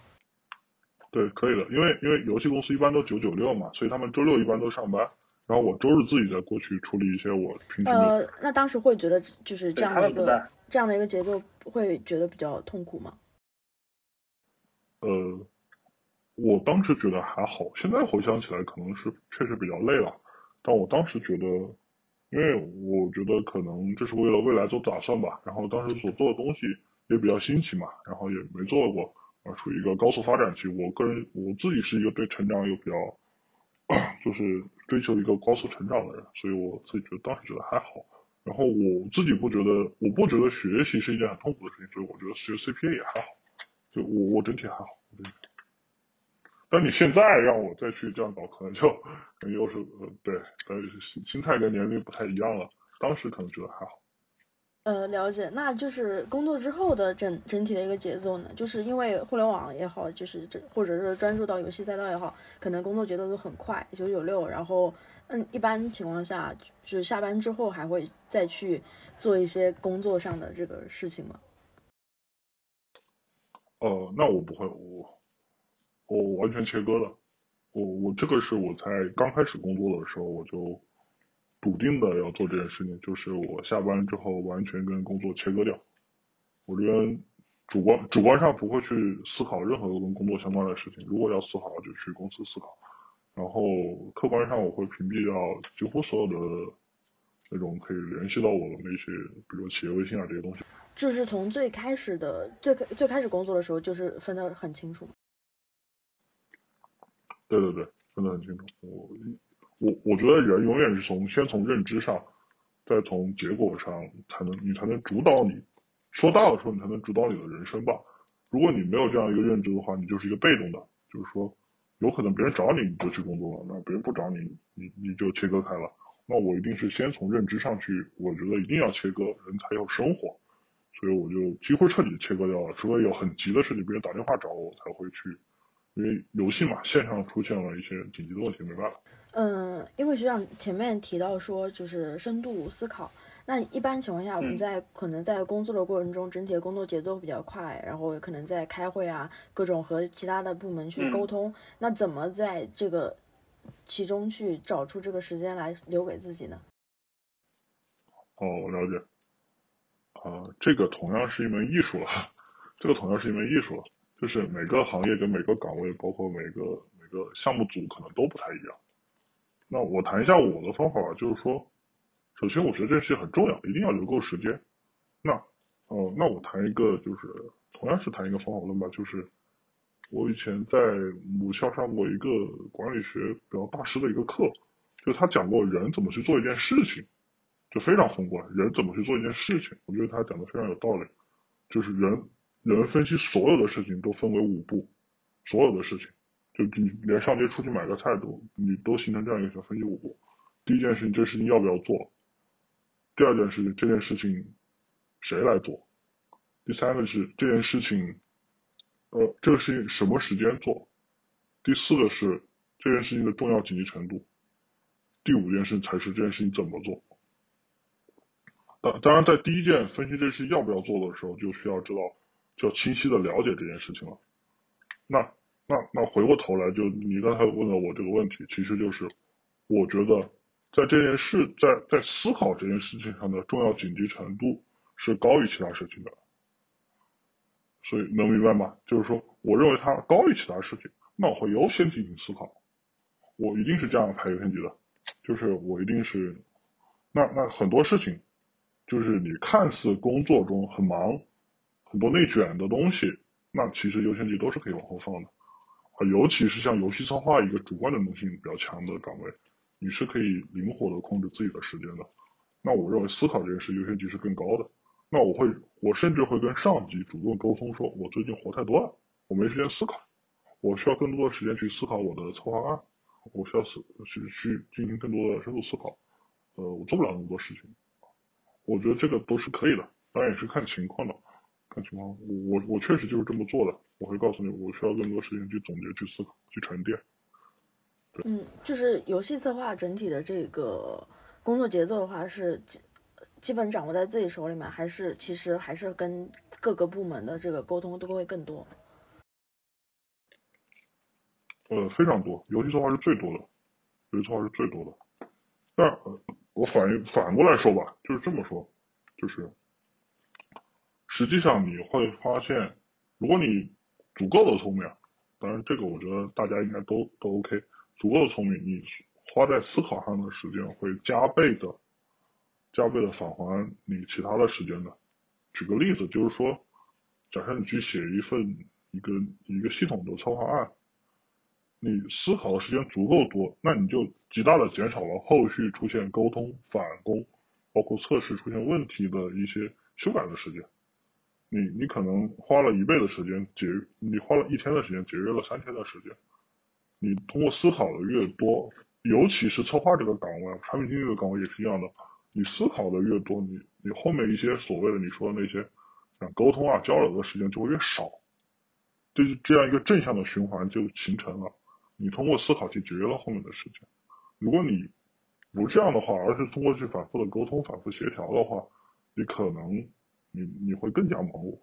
对，可以的，因为因为游戏公司一般都九九六嘛，所以他们周六一般都上班，然后我周日自己再过去处理一些我平时。呃，那当时会觉得就是这样的一个这样的一个节奏，会觉得比较痛苦吗？呃。我当时觉得还好，现在回想起来可能是确实比较累了。但我当时觉得，因为我觉得可能这是为了未来做打算吧。然后当时所做的东西也比较新奇嘛，然后也没做过，啊，处于一个高速发展期。我个人我自己是一个对成长有比较，就是追求一个高速成长的人，所以我自己觉得当时觉得还好。然后我自己不觉得，我不觉得学习是一件很痛苦的事情，所以我觉得学 CPA 也还好。就我我整体还好。但你现在让我再去这样搞，可能就可能又是呃，对，呃，心心态跟年龄不太一样了。当时可能觉得还好。呃，了解。那就是工作之后的整整体的一个节奏呢？就是因为互联网也好，就是这或者是专注到游戏赛道也好，可能工作节奏都很快，九九六。然后，嗯，一般情况下，就是下班之后还会再去做一些工作上的这个事情吗？呃，那我不会，我。我完全切割的，我我这个是我在刚开始工作的时候我就笃定的要做这件事情，就是我下班之后完全跟工作切割掉。我这边主观主观上不会去思考任何跟工作相关的事情，如果要思考就去公司思考。然后客观上我会屏蔽掉几乎所有的那种可以联系到我的那些，比如企业微信啊这些东西。就是从最开始的最最开始工作的时候，就是分得很清楚。对对对，分得很清楚。我我我觉得人永远是从先从认知上，再从结果上，才能你才能主导你。说大了说，你才能主导你的人生吧。如果你没有这样一个认知的话，你就是一个被动的。就是说，有可能别人找你，你就去工作了；那别人不找你，你你就切割开了。那我一定是先从认知上去，我觉得一定要切割，人才有生活，所以我就几乎彻底切割掉了。除非有很急的事情，别人打电话找我，我才会去。因为游戏嘛，线上出现了一些紧急的问题，没办法。嗯，因为学长前面提到说，就是深度思考。那一般情况下，我们在可能在工作的过程中，整体的工作节奏比较快，然后可能在开会啊，各种和其他的部门去沟通。那怎么在这个其中去找出这个时间来留给自己呢？哦，我了解。啊，这个同样是一门艺术了，这个同样是一门艺术了。就是每个行业跟每个岗位，包括每个每个项目组，可能都不太一样。那我谈一下我的方法吧，就是说，首先我觉得这事情很重要，一定要留够时间。那，哦，那我谈一个，就是同样是谈一个方法论吧，就是我以前在母校上过一个管理学比较大师的一个课，就他讲过人怎么去做一件事情，就非常宏观，人怎么去做一件事情，我觉得他讲的非常有道理，就是人。人分析所有的事情都分为五步，所有的事情，就你连上街出去买个菜都，你都形成这样一个小分析五步。第一件事情，这事情要不要做？第二件事情，这件事情谁来做？第三个是这件事情，呃，这个事情什么时间做？第四个是这件事情的重要紧急程度。第五件事才是这件事情怎么做。当当然，在第一件分析这事要不要做的时候，就需要知道。就清晰的了解这件事情了。那那那回过头来，就你刚才问了我这个问题，其实就是我觉得在这件事在在思考这件事情上的重要紧急程度是高于其他事情的。所以能明白吗？就是说，我认为它高于其他事情，那我会优先进行思考。我一定是这样排优先级的，就是我一定是那那很多事情，就是你看似工作中很忙。很多内卷的东西，那其实优先级都是可以往后放的，啊，尤其是像游戏策划一个主观能动性比较强的岗位，你是可以灵活的控制自己的时间的。那我认为思考这件事优先级是更高的。那我会，我甚至会跟上级主动沟通，说我最近活太多了，我没时间思考，我需要更多的时间去思考我的策划案，我需要思去去进行更多的深度思考，呃，我做不了那么多事情。我觉得这个都是可以的，当然也是看情况的。看情况，我我我确实就是这么做的。我会告诉你，我需要更多时间去总结、去思考、去沉淀。嗯，就是游戏策划整体的这个工作节奏的话，是基基本掌握在自己手里面，还是其实还是跟各个部门的这个沟通都会更多？呃，非常多，游戏策划是最多的，游戏策划是最多的。但我反应反过来说吧，就是这么说，就是。实际上你会发现，如果你足够的聪明，当然这个我觉得大家应该都都 OK，足够的聪明，你花在思考上的时间会加倍的，加倍的返还你其他的时间的。举个例子，就是说，假设你去写一份一个一个系统的策划案，你思考的时间足够多，那你就极大的减少了后续出现沟通返工，包括测试出现问题的一些修改的时间。你你可能花了一倍的时间节，你花了一天的时间节约了三天的时间。你通过思考的越多，尤其是策划这个岗位，产品经理的岗位也是一样的。你思考的越多，你你后面一些所谓的你说的那些，像沟通啊、交流的时间就会越少。就是这样一个正向的循环就形成了。你通过思考去节约了后面的时间。如果你不这样的话，而是通过去反复的沟通、反复协调的话，你可能。你你会更加忙碌，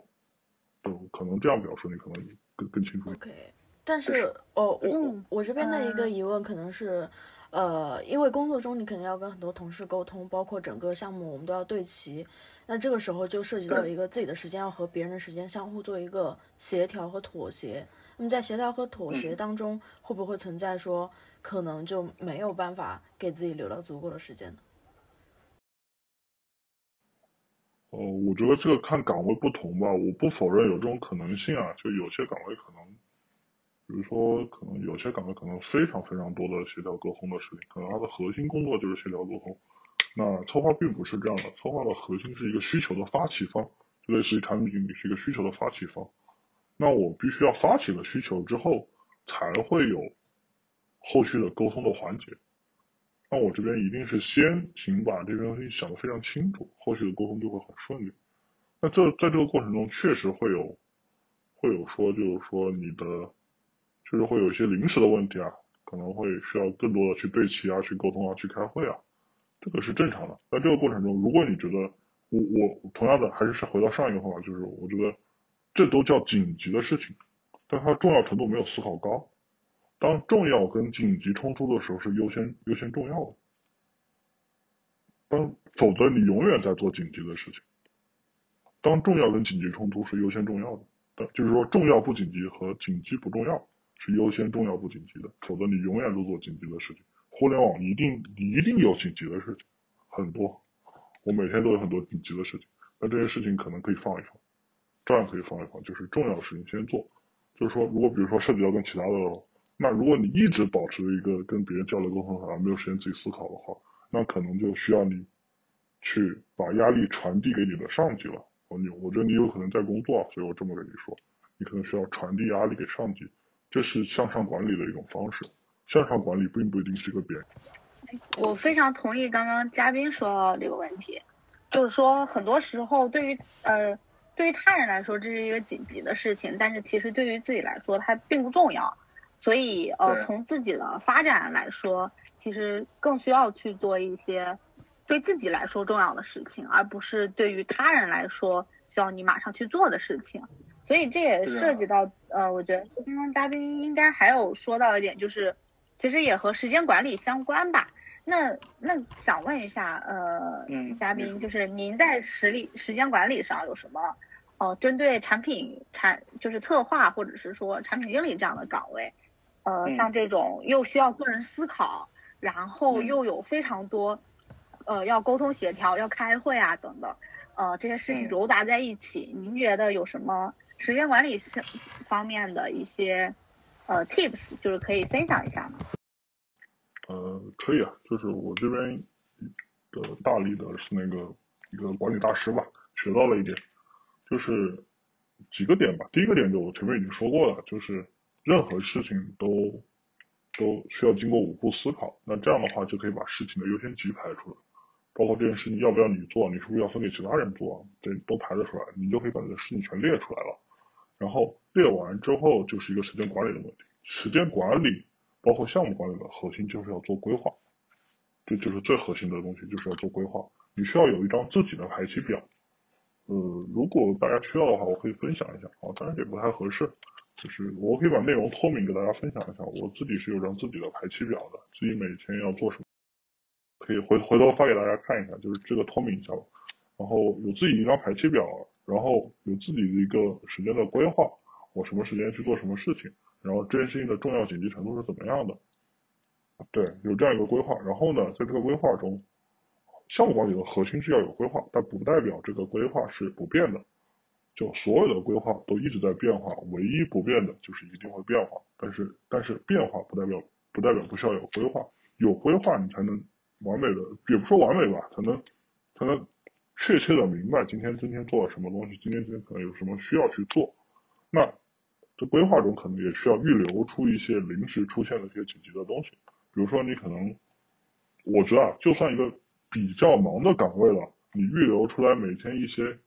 就可能这样表述，你可能更更清楚。OK，但是哦，我我这边的一个疑问可能是，呃，因为工作中你肯定要跟很多同事沟通，包括整个项目我们都要对齐，那这个时候就涉及到一个自己的时间要和别人的时间相互做一个协调和妥协。那么在协调和妥协当中，会不会存在说可能就没有办法给自己留到足够的时间呢？呃，我觉得这个看岗位不同吧，我不否认有这种可能性啊。就有些岗位可能，比如说可能有些岗位可能非常非常多的协调沟通的事情，可能它的核心工作就是协调沟通。那策划并不是这样的，策划的核心是一个需求的发起方，就类似于产品经理是一个需求的发起方。那我必须要发起了需求之后，才会有后续的沟通的环节。那我这边一定是先请把这边东西想得非常清楚，后续的沟通就会很顺利。那这在这个过程中，确实会有会有说，就是说你的确实会有一些临时的问题啊，可能会需要更多的去对齐啊、去沟通啊、去开会啊，这个是正常的。在这个过程中，如果你觉得我我同样的还是回到上一个方法，就是我觉得这都叫紧急的事情，但它重要程度没有思考高。当重要跟紧急冲突的时候，是优先优先重要的。当否则你永远在做紧急的事情。当重要跟紧急冲突是优先重要的，就是说重要不紧急和紧急不重要是优先重要不紧急的，否则你永远都做紧急的事情。互联网一定一定有紧急的事情，很多，我每天都有很多紧急的事情，那这些事情可能可以放一放，照样可以放一放，就是重要的事情先做。就是说，如果比如说涉及到跟其他的。那如果你一直保持一个跟别人交流沟通而没有时间自己思考的话，那可能就需要你去把压力传递给你的上级了。我你我觉得你有可能在工作，所以我这么跟你说，你可能需要传递压力给上级，这是向上管理的一种方式。向上管理并不一定是一个别人。我非常同意刚刚嘉宾说到这个问题，就是说很多时候对于呃对于他人来说这是一个紧急的事情，但是其实对于自己来说它并不重要。所以，呃，从自己的发展来说，其实更需要去做一些对自己来说重要的事情，而不是对于他人来说需要你马上去做的事情。所以这也涉及到，呃，我觉得刚刚嘉宾应该还有说到一点，就是其实也和时间管理相关吧。那那想问一下，呃，嘉宾，就是您在实力时间管理上有什么？哦，针对产品产就是策划或者是说产品经理这样的岗位。呃，像这种又需要个人思考，然后又有非常多，呃，要沟通协调、要开会啊等等，呃，这些事情揉杂在一起，您觉得有什么时间管理方方面的一些呃 tips，就是可以分享一下吗？呃，可以啊，就是我这边的大力的是那个一个管理大师吧，学到了一点，就是几个点吧。第一个点就我前面已经说过了，就是。任何事情都都需要经过五步思考，那这样的话就可以把事情的优先级排出来，包括这件事情要不要你做，你是不是要分给其他人做，这都排得出来，你就可以把这个事情全列出来了。然后列完之后就是一个时间管理的问题，时间管理包括项目管理的核心就是要做规划，这就是最核心的东西，就是要做规划。你需要有一张自己的排期表，呃，如果大家需要的话，我可以分享一下啊，当然也不太合适。就是我可以把内容透明给大家分享一下，我自己是有张自己的排期表的，自己每天要做什么，可以回回头发给大家看一下，就是这个透明一下吧。然后有自己一张排期表，然后有自己的一个时间的规划，我什么时间去做什么事情，然后这件事情的重要紧急程度是怎么样的，对，有这样一个规划。然后呢，在这个规划中，项目管理的核心是要有规划，但不代表这个规划是不变的。就所有的规划都一直在变化，唯一不变的就是一定会变化。但是，但是变化不代表不代表不需要有规划，有规划你才能完美的，也不说完美吧，才能才能确切的明白今天今天做了什么东西，今天今天可能有什么需要去做。那这规划中可能也需要预留出一些临时出现的一些紧急的东西，比如说你可能，我觉得啊，就算一个比较忙的岗位了，你预留出来每天一些。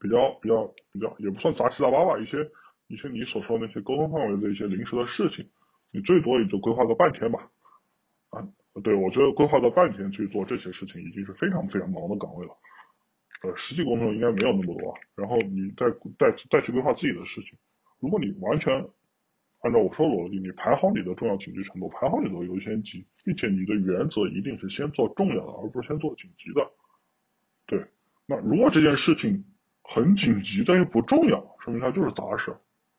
比较比较比较也不算杂七杂八吧，一些一些你所说的那些沟通范围的一些临时的事情，你最多也就规划个半天吧。啊，对我觉得规划个半天去做这些事情已经是非常非常忙的岗位了。呃，实际工作应该没有那么多。然后你再再再去规划自己的事情，如果你完全按照我说的逻辑，你排好你的重要紧急程度，排好你的优先级，并且你的原则一定是先做重要的，而不是先做紧急的。对，那如果这件事情，很紧急，但又不重要，说明它就是杂事，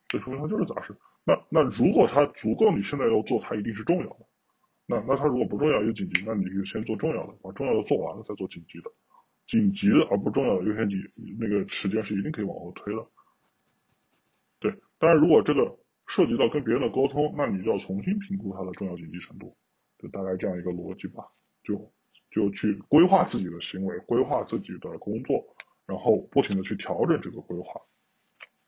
这说明它就是杂事。那那如果它足够，你现在要做，它一定是重要的。那那它如果不重要又紧急，那你就先做重要的，把重要的做完了再做紧急的。紧急的而不重要的优先级，那个时间是一定可以往后推的。对，当然如果这个涉及到跟别人的沟通，那你就要重新评估它的重要紧急程度，就大概这样一个逻辑吧。就就去规划自己的行为，规划自己的工作。然后不停的去调整这个规划，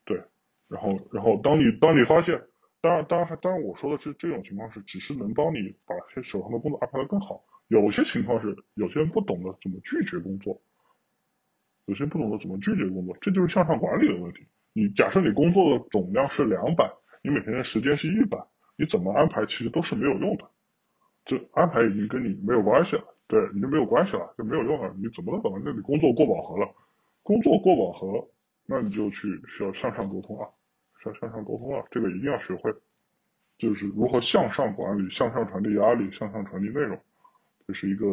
对，然后然后当你当你发现当然，当然，当然，我说的是这种情况是，只是能帮你把些手上的工作安排的更好。有些情况是，有些人不懂得怎么拒绝工作，有些人不懂得怎么拒绝工作，这就是向上管理的问题。你假设你工作的总量是两百，你每天的时间是一百，你怎么安排其实都是没有用的。这安排已经跟你没有关系了，对，已经没有关系了，就没有用了。你怎么能等到那你工作过饱和了？工作过饱和，那你就去需要向上沟通啊。需要向上沟通啊，这个一定要学会，就是如何向上管理、向上传递压力、向上传递内容，这是一个，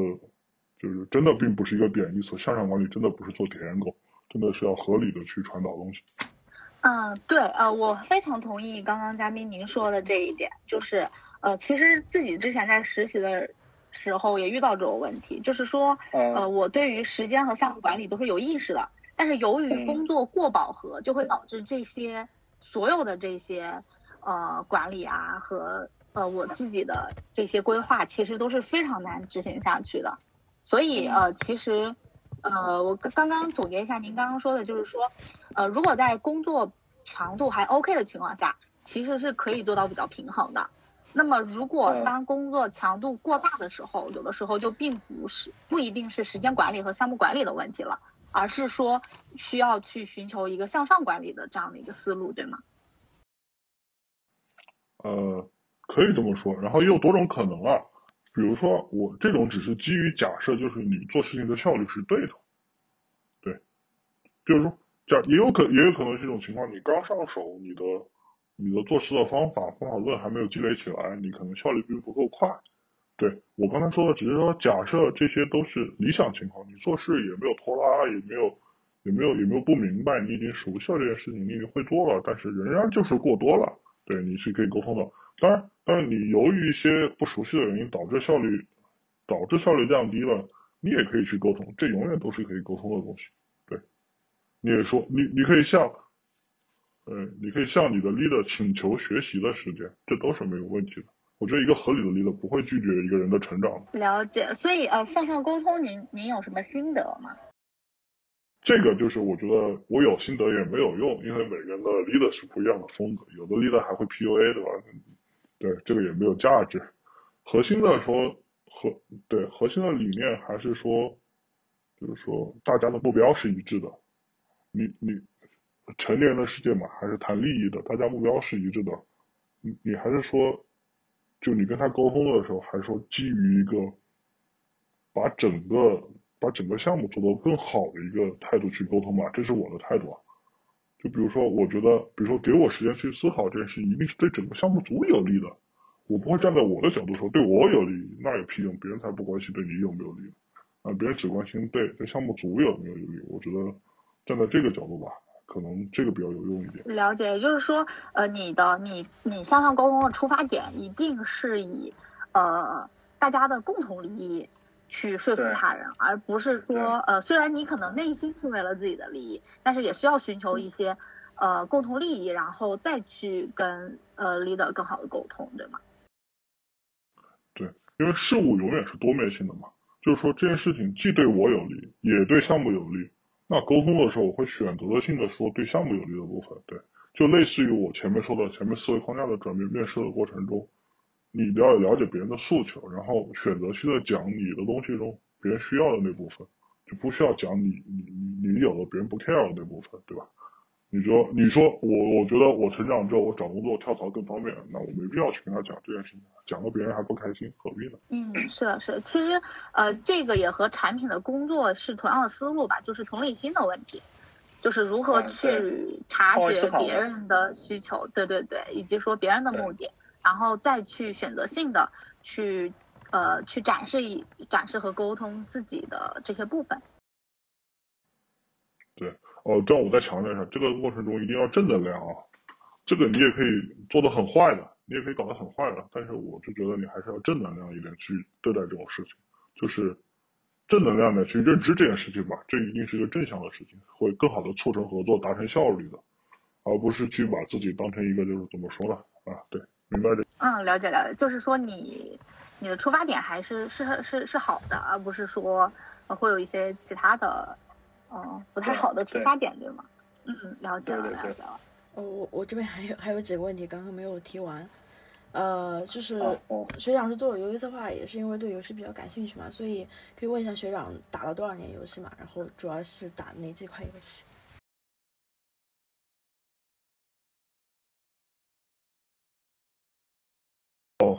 就是真的并不是一个贬义词。向上管理真的不是做舔狗，真的是要合理的去传导东西。嗯，对，呃，我非常同意刚刚嘉宾您说的这一点，就是呃，其实自己之前在实习的时候也遇到这种问题，就是说，呃，我对于时间和项目管理都是有意识的，但是由于工作过饱和，就会导致这些。所有的这些，呃，管理啊和呃我自己的这些规划，其实都是非常难执行下去的。所以呃，其实呃，我刚刚总结一下您刚刚说的，就是说，呃，如果在工作强度还 OK 的情况下，其实是可以做到比较平衡的。那么，如果当工作强度过大的时候，有的时候就并不是不一定是时间管理和项目管理的问题了。而是说需要去寻求一个向上管理的这样的一个思路，对吗？呃，可以这么说，然后也有多种可能啊。比如说，我这种只是基于假设，就是你做事情的效率是对的，对。比如说，假也有可也有可能是一种情况，你刚上手，你的你的做事的方法方法论还没有积累起来，你可能效率并不够快。对我刚才说的，只是说假设这些都是理想情况，你做事也没有拖拉，也没有，也没有，也没有不明白，你已经熟悉了这件事情，你已经会做了，但是仍然就是过多了。对，你是可以沟通的。当然，但是你由于一些不熟悉的原因导致效率，导致效率降低了，你也可以去沟通，这永远都是可以沟通的东西。对，你也说，你你可以向，嗯，你可以向你的 leader 请求学习的时间，这都是没有问题的。我觉得一个合理的 leader 不会拒绝一个人的成长。了解，所以呃，向上沟通，您您有什么心得吗？这个就是我觉得我有心得也没有用，因为每个人的 leader 是不一样的风格，有的 leader 还会 PUA 对吧？对，这个也没有价值。核心的说核对核心的理念还是说，就是说大家的目标是一致的。你你成年人的世界嘛，还是谈利益的，大家目标是一致的。你你还是说。就你跟他沟通的时候，还说基于一个把整个把整个项目做得更好的一个态度去沟通吧，这是我的态度啊。就比如说，我觉得，比如说给我时间去思考这件事，一定是对整个项目组有利的。我不会站在我的角度说对我有利，那有屁用？别人才不关心对你有没有利啊，别人只关心对对项目组有没有利。我觉得站在这个角度吧。可能这个比较有用一点。了解，也就是说，呃，你的你你向上沟通的出发点一定是以，呃，大家的共同利益去说服他人，而不是说，呃，虽然你可能内心是为了自己的利益，但是也需要寻求一些，呃，共同利益，然后再去跟呃 leader 更好的沟通，对吗？对，因为事物永远是多面性的嘛，就是说这件事情既对我有利，也对项目有利。那沟通的时候，我会选择性的说对项目有利的部分，对，就类似于我前面说的前面思维框架的转变，面试的过程中，你要了解别人的诉求，然后选择性的讲你的东西中别人需要的那部分，就不需要讲你你你你有的别人不 care 的那部分，对吧？你说，你说我，我觉得我成长之后，我找工作跳槽更方便，那我没必要去跟他讲这件事情，讲了别人还不开心，何必呢？嗯，是的，是的。其实，呃，这个也和产品的工作是同样的思路吧，就是同理心的问题，就是如何去察觉别人的需求，对对对，以及说别人的目的，然后再去选择性的去，呃，去展示一展示和沟通自己的这些部分。对。哦，这样我再强调一下，这个过程中一定要正能量啊！这个你也可以做的很坏的，你也可以搞得很坏的，但是我就觉得你还是要正能量一点去对待这种事情，就是正能量的去认知这件事情吧，这一定是一个正向的事情，会更好的促成合作，达成效率的，而不是去把自己当成一个就是怎么说呢？啊，对，明白这？嗯，了解了解，就是说你你的出发点还是是是是好的，而不是说会有一些其他的。哦，不太好的出发点，对吗？嗯，了解了，了解了。哦，我我这边还有还有几个问题刚刚没有提完，呃，就是学长是做游戏策划，也是因为对游戏比较感兴趣嘛，所以可以问一下学长打了多少年游戏嘛？然后主要是打哪几款游戏？哦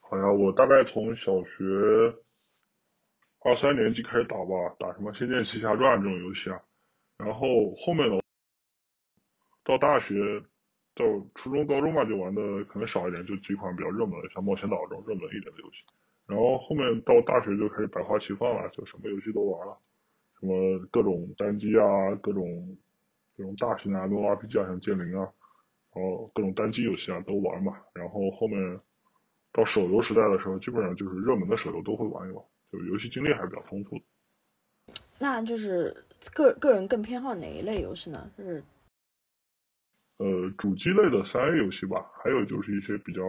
好呀，我大概从小学二三年级开始打吧，打什么《仙剑奇侠传》这种游戏啊，然后后面的到大学到初中、高中吧，就玩的可能少一点，就几款比较热门的，像《冒险岛》这种热门一点的游戏。然后后面到大学就开始百花齐放了，就什么游戏都玩了，什么各种单机啊，各种这种大型啊，各种 RPG 啊，像剑灵啊，然后各种单机游戏啊都玩嘛。然后后面到手游时代的时候，基本上就是热门的手游都会玩一玩，就游戏经历还是比较丰富的。那就是个个人更偏好哪一类游戏呢？就是呃，主机类的三 A 游戏吧，还有就是一些比较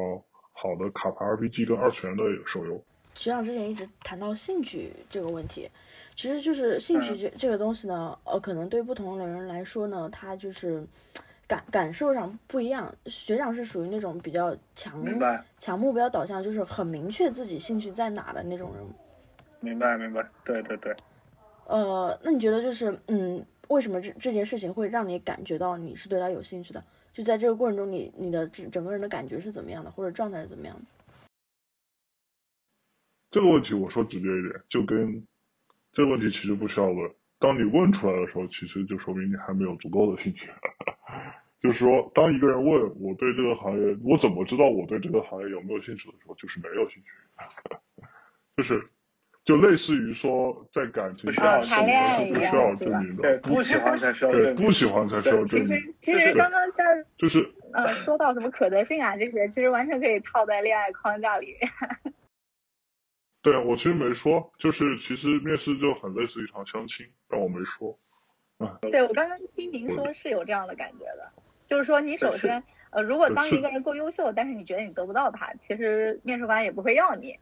好的卡牌 RPG 跟二次元的手游。学长之前一直谈到兴趣这个问题，其实就是兴趣这这个东西呢，呃，可能对不同的人来说呢，他就是感感受上不一样。学长是属于那种比较强强目标导向，就是很明确自己兴趣在哪的那种人。明白明白，对对对。呃，那你觉得就是嗯，为什么这这件事情会让你感觉到你是对他有兴趣的？就在这个过程中你，你的整整个人的感觉是怎么样的，或者状态是怎么样的？这个问题我说直接一点，就跟这个问题其实不需要问。当你问出来的时候，其实就说明你还没有足够的兴趣。就是说，当一个人问我对这个行业，我怎么知道我对这个行业有没有兴趣的时候，就是没有兴趣。就是，就类似于说，在感情不需要上谈恋爱一是不需要证明的，对，不喜欢才需要对证明。不喜欢才需要证明其实。其实刚刚在就是呃说到什么可得性啊这些，其实完全可以套在恋爱框架里。对我其实没说，就是其实面试就很类似一场相亲，但我没说。对我刚刚听您说是有这样的感觉的，就是说你首先呃，如果当一个人够优秀，但是你觉得你得不到他，其实面试官也不会要你。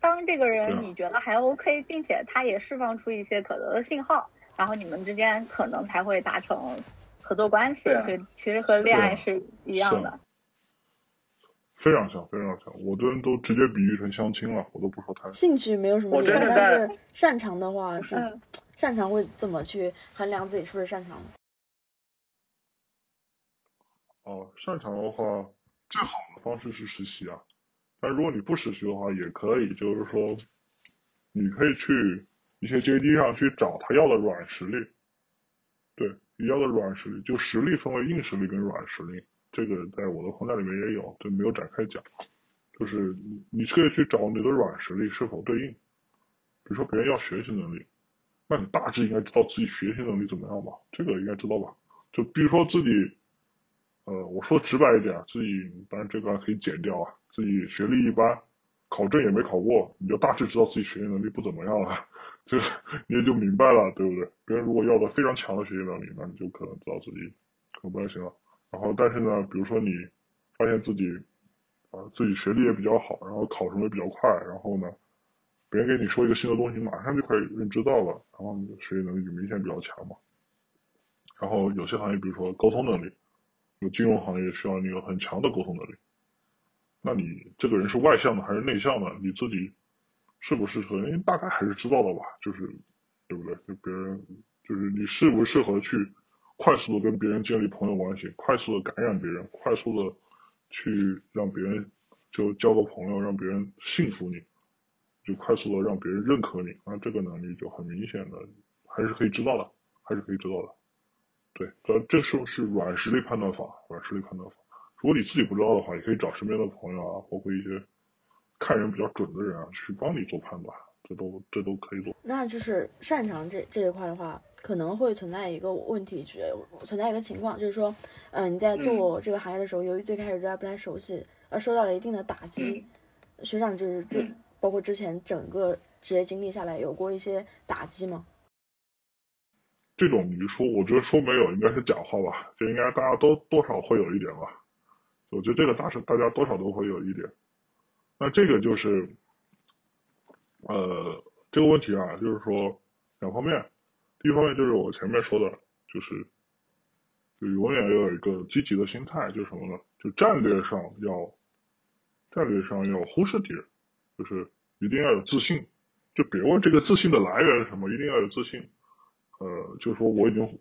当这个人你觉得还 OK，并且他也释放出一些可得的信号，然后你们之间可能才会达成合作关系。对其实和恋爱是是一样的。非常像，非常像，我这人都直接比喻成相亲了，我都不说谈。兴趣没有什么我理由，但真的在是擅长的话是、嗯 擅长会怎么去衡量自己是不是擅长的？哦，擅长的话，最好的方式是实习啊。但如果你不实习的话，也可以，就是说，你可以去一些 JD 上去找他要的软实力。对，你要的软实力，就实力分为硬实力跟软实力，这个在我的框架里面也有，就没有展开讲。就是你你可以去找你的软实力是否对应。比如说别人要学习能力，那你大致应该知道自己学习能力怎么样吧？这个应该知道吧？就比如说自己，呃，我说直白一点，自己当然这个可以剪掉啊，自己学历一般，考证也没考过，你就大致知道自己学习能力不怎么样了，就是你也就明白了，对不对？别人如果要的非常强的学习能力，那你就可能知道自己可能不太行了。然后，但是呢，比如说你发现自己，啊、自己学历也比较好，然后考什么也比较快，然后呢，别人给你说一个新的东西，马上就可以认知到了，然后你的学习能力就明显比较强嘛。然后有些行业，比如说沟通能力，有金融行业需要你有很强的沟通能力。那你这个人是外向的还是内向的？你自己适不适合？因为大概还是知道的吧，就是对不对？就别人就是你适不适合去快速的跟别人建立朋友关系，快速的感染别人，快速的去让别人就交个朋友，让别人信服你，就快速的让别人认可你。那这个能力就很明显的还是可以知道的，还是可以知道的。对，这这是是软实力判断法，软实力判断法。如果你自己不知道的话，也可以找身边的朋友啊，包括一些看人比较准的人啊，去帮你做判断，这都这都可以做。那就是擅长这这一块的话，可能会存在一个问题，就是存在一个情况，就是说，嗯、你在做这个行业的时候，由于最开始对它不太熟悉，而受到了一定的打击。学长就是这，嗯包括之前整个职业经历下来，有过一些打击吗？这种你说，我觉得说没有应该是假话吧，就应该大家都多少会有一点吧。我觉得这个大是大家多少都会有一点。那这个就是，呃，这个问题啊，就是说两方面。第一方面就是我前面说的，就是就永远要有一个积极的心态，就是什么呢？就战略上要，战略上要忽视敌人，就是一定要有自信。就别问这个自信的来源是什么，一定要有自信。呃，就是说我已经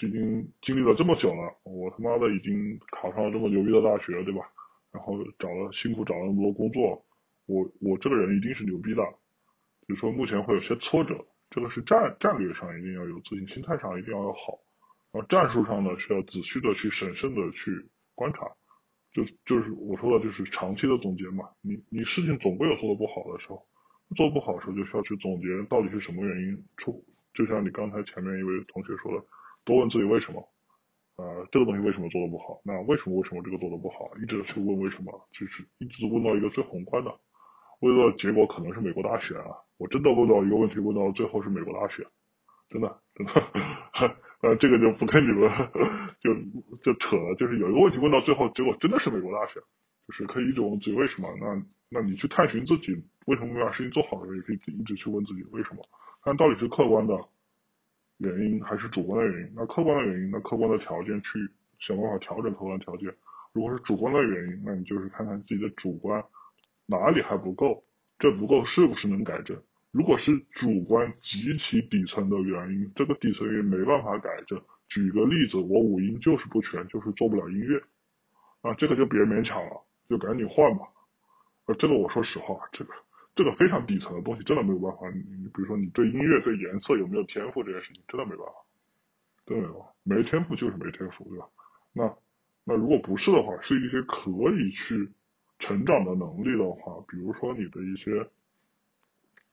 已经经历了这么久了，我他妈的已经考上了这么牛逼的大学，对吧？然后找了辛苦找了那么多工作，我我这个人一定是牛逼的。就是说目前会有些挫折，这个是战战略上一定要有自信，心态上一定要好。然后战术上呢，需要仔细的去审慎的去观察，就就是我说的就是长期的总结嘛。你你事情总归有做的不好的时候，做不好的时候就需要去总结到底是什么原因出。就像你刚才前面一位同学说的，多问自己为什么，呃，这个东西为什么做的不好？那为什么为什么这个做的不好？一直去问为什么，就是一直问到一个最宏观的，问到结果可能是美国大选啊。我真的问到一个问题，问到最后是美国大选，真的真的。呃，这个就不跟你们 就就扯了。就是有一个问题问到最后，结果真的是美国大选，就是可以一直问自己为什么。那那你去探寻自己为什么没把事情做好的时候，也可以一直去问自己为什么。但到底是客观的原因还是主观的原因？那客观的原因，那客观的条件去想办法调整客观条件。如果是主观的原因，那你就是看看自己的主观哪里还不够，这不够是不是能改正？如果是主观极其底层的原因，这个底层原因没办法改正。举个例子，我五音就是不全，就是做不了音乐，啊，这个就别勉强了，就赶紧换吧。呃，这个我说实话，这个这个非常底层的东西，真的没有办法。你比如说，你对音乐、对颜色有没有天赋这件事情，真的没办法，真的没办法。没天赋就是没天赋，对吧？那那如果不是的话，是一些可以去成长的能力的话，比如说你的一些。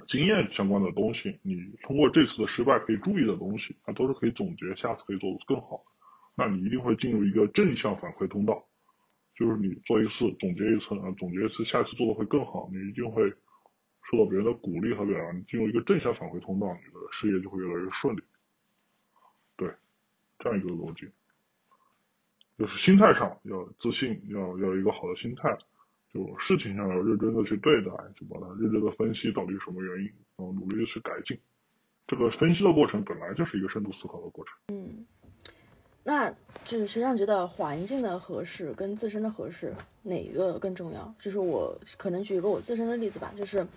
经验相关的东西，你通过这次的失败可以注意的东西，那都是可以总结，下次可以做的更好。那你一定会进入一个正向反馈通道，就是你做一次总结一次啊，总结一次，下次做的会更好，你一定会受到别人的鼓励和表扬，你进入一个正向反馈通道，你的事业就会越来越顺利。对，这样一个逻辑，就是心态上要自信，要要一个好的心态。就事情上要认真的去对待，就把它认真的分析到底什么原因，然后努力的去改进。这个分析的过程本来就是一个深度思考的过程。嗯，那就是实际上觉得环境的合适跟自身的合适哪一个更重要？就是我可能举一个我自身的例子吧，就是，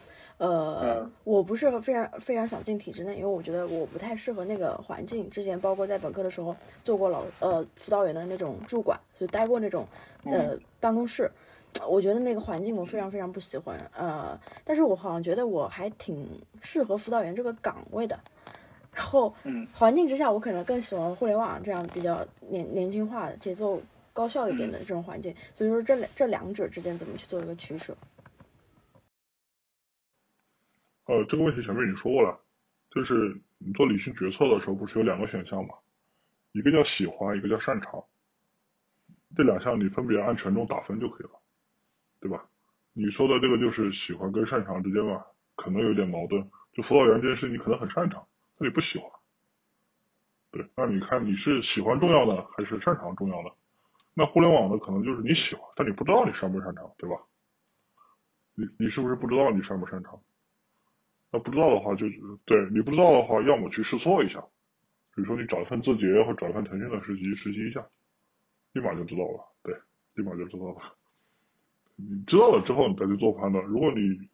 呃，我不是非常非常想进体制内，因为我觉得我不太适合那个环境。之前包括在本科的时候做过老呃辅导员的那种驻管，所以待过那种呃办公室。我觉得那个环境我非常非常不喜欢，呃，但是我好像觉得我还挺适合辅导员这个岗位的。然后，环境之下，我可能更喜欢互联网这样比较年年轻化、节奏高效一点的这种环境。所以说，这两这两者之间怎么去做一个取舍？呃，这个问题前面已经说过了，就是你做理性决策的时候，不是有两个选项吗？一个叫喜欢，一个叫擅长。这两项你分别按权重打分就可以了。对吧？你说的这个就是喜欢跟擅长之间吧，可能有点矛盾。就辅导员这件事，你可能很擅长，但你不喜欢。对，那你看你是喜欢重要的还是擅长重要的？那互联网的可能就是你喜欢，但你不知道你擅不擅长，对吧？你你是不是不知道你擅不擅长？那不知道的话，就对你不知道的话，要么去试错一下，比如说你找一份字节或找一份腾讯的实习实习一下，立马就知道了。对，立马就知道了。你知道了之后，你再去做判断。如果你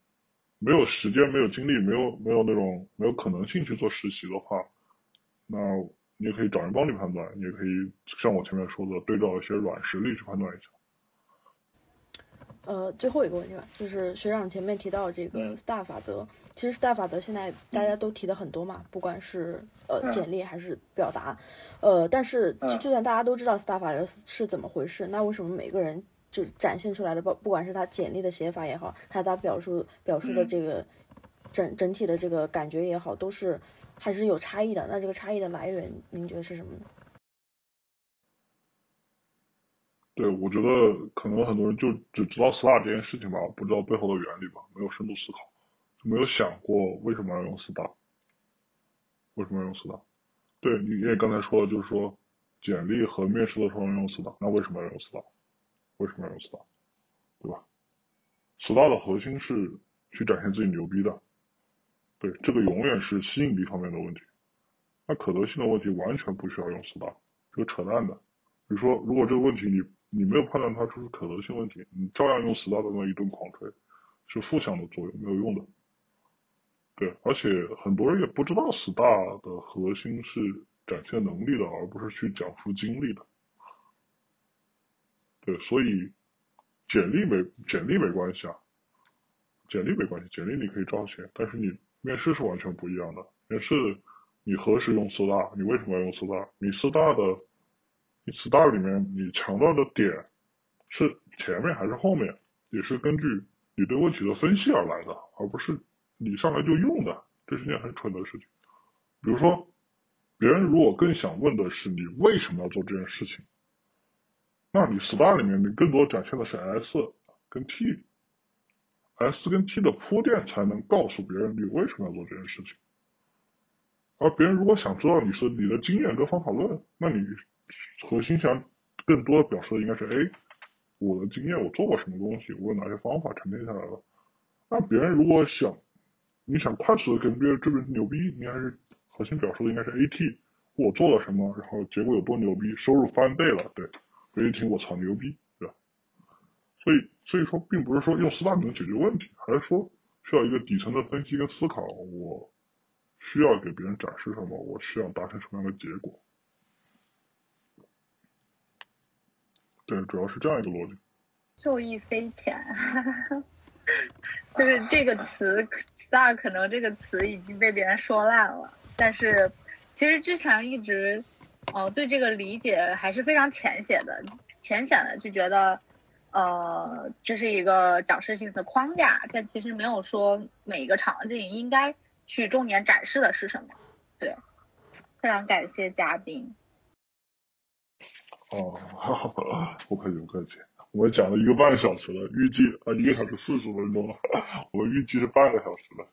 没有时间、没有精力、没有没有那种没有可能性去做实习的话，那你也可以找人帮你判断。你也可以像我前面说的，对照一些软实力去判断一下。呃，最后一个问题吧，就是学长前面提到这个 STAR 法则，其实 STAR 法则现在大家都提的很多嘛，不管是呃简历还是表达，呃，但是就就算大家都知道 STAR 法则是怎么回事，那为什么每个人？就展现出来的，不不管是他简历的写法也好，还是他表述表述的这个整整体的这个感觉也好，都是还是有差异的。那这个差异的来源，您觉得是什么呢？对，我觉得可能很多人就只知道 STAR 这件事情吧，不知道背后的原理吧，没有深度思考，就没有想过为什么要用 STAR，为什么要用 STAR？对你也刚才说了，就是说简历和面试的时候用 STAR，那为什么要用 STAR？为什么要用 STAR，对吧？STAR 的核心是去展现自己牛逼的，对，这个永远是吸引力方面的问题。那可得性的问题完全不需要用 STAR，这个扯淡的，比如说，如果这个问题你你没有判断它出是可能性问题，你照样用 star 那一顿狂吹，是负向的作用，没有用的。对，而且很多人也不知道 star 的核心是展现能力的，而不是去讲述经历的。对，所以简历没简历没关系啊，简历没关系，简历你可以照写，但是你面试是完全不一样的。面试你何时用 star，你为什么要用 star？你 star 的你 star 里面你强调的点是前面还是后面，也是根据你对问题的分析而来的，而不是。你上来就用的，这是件很蠢的事情。比如说，别人如果更想问的是你为什么要做这件事情，那你 star 里面你更多展现的是 S 跟 T，S 跟 T 的铺垫才能告诉别人你为什么要做这件事情。而别人如果想知道你是你的经验跟方法论，那你核心想更多的表述的应该是：哎，我的经验，我做过什么东西，我有哪些方法沉淀下来了。那别人如果想你想快速的跟别人证明牛逼，应该是核心表述的应该是 AT，我做了什么，然后结果有多牛逼，收入翻倍了，对，别人一听我操牛逼，对吧？所以所以说，并不是说用四大能解决问题，还是说需要一个底层的分析跟思考，我需要给别人展示什么，我需要达成什么样的结果，对，主要是这样一个逻辑。受益匪浅。就是这个词，star 可能这个词已经被别人说烂了。但是，其实之前一直，哦，对这个理解还是非常浅显的，浅显的就觉得，呃，这是一个讲师性的框架，但其实没有说每一个场景应该去重点展示的是什么。对，非常感谢嘉宾。哦，不客气，不客气。我们讲了一个半小时了，预计啊一个小时四十分钟了，我们预计是半个小时了。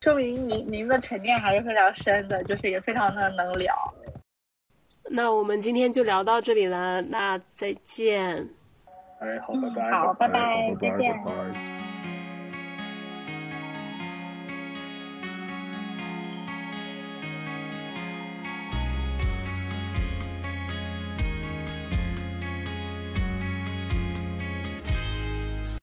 说明您您的沉淀还是非常深的，就是也非常的能聊。那我们今天就聊到这里了，那再见。哎，好，拜拜。好，拜拜，再见。拜拜。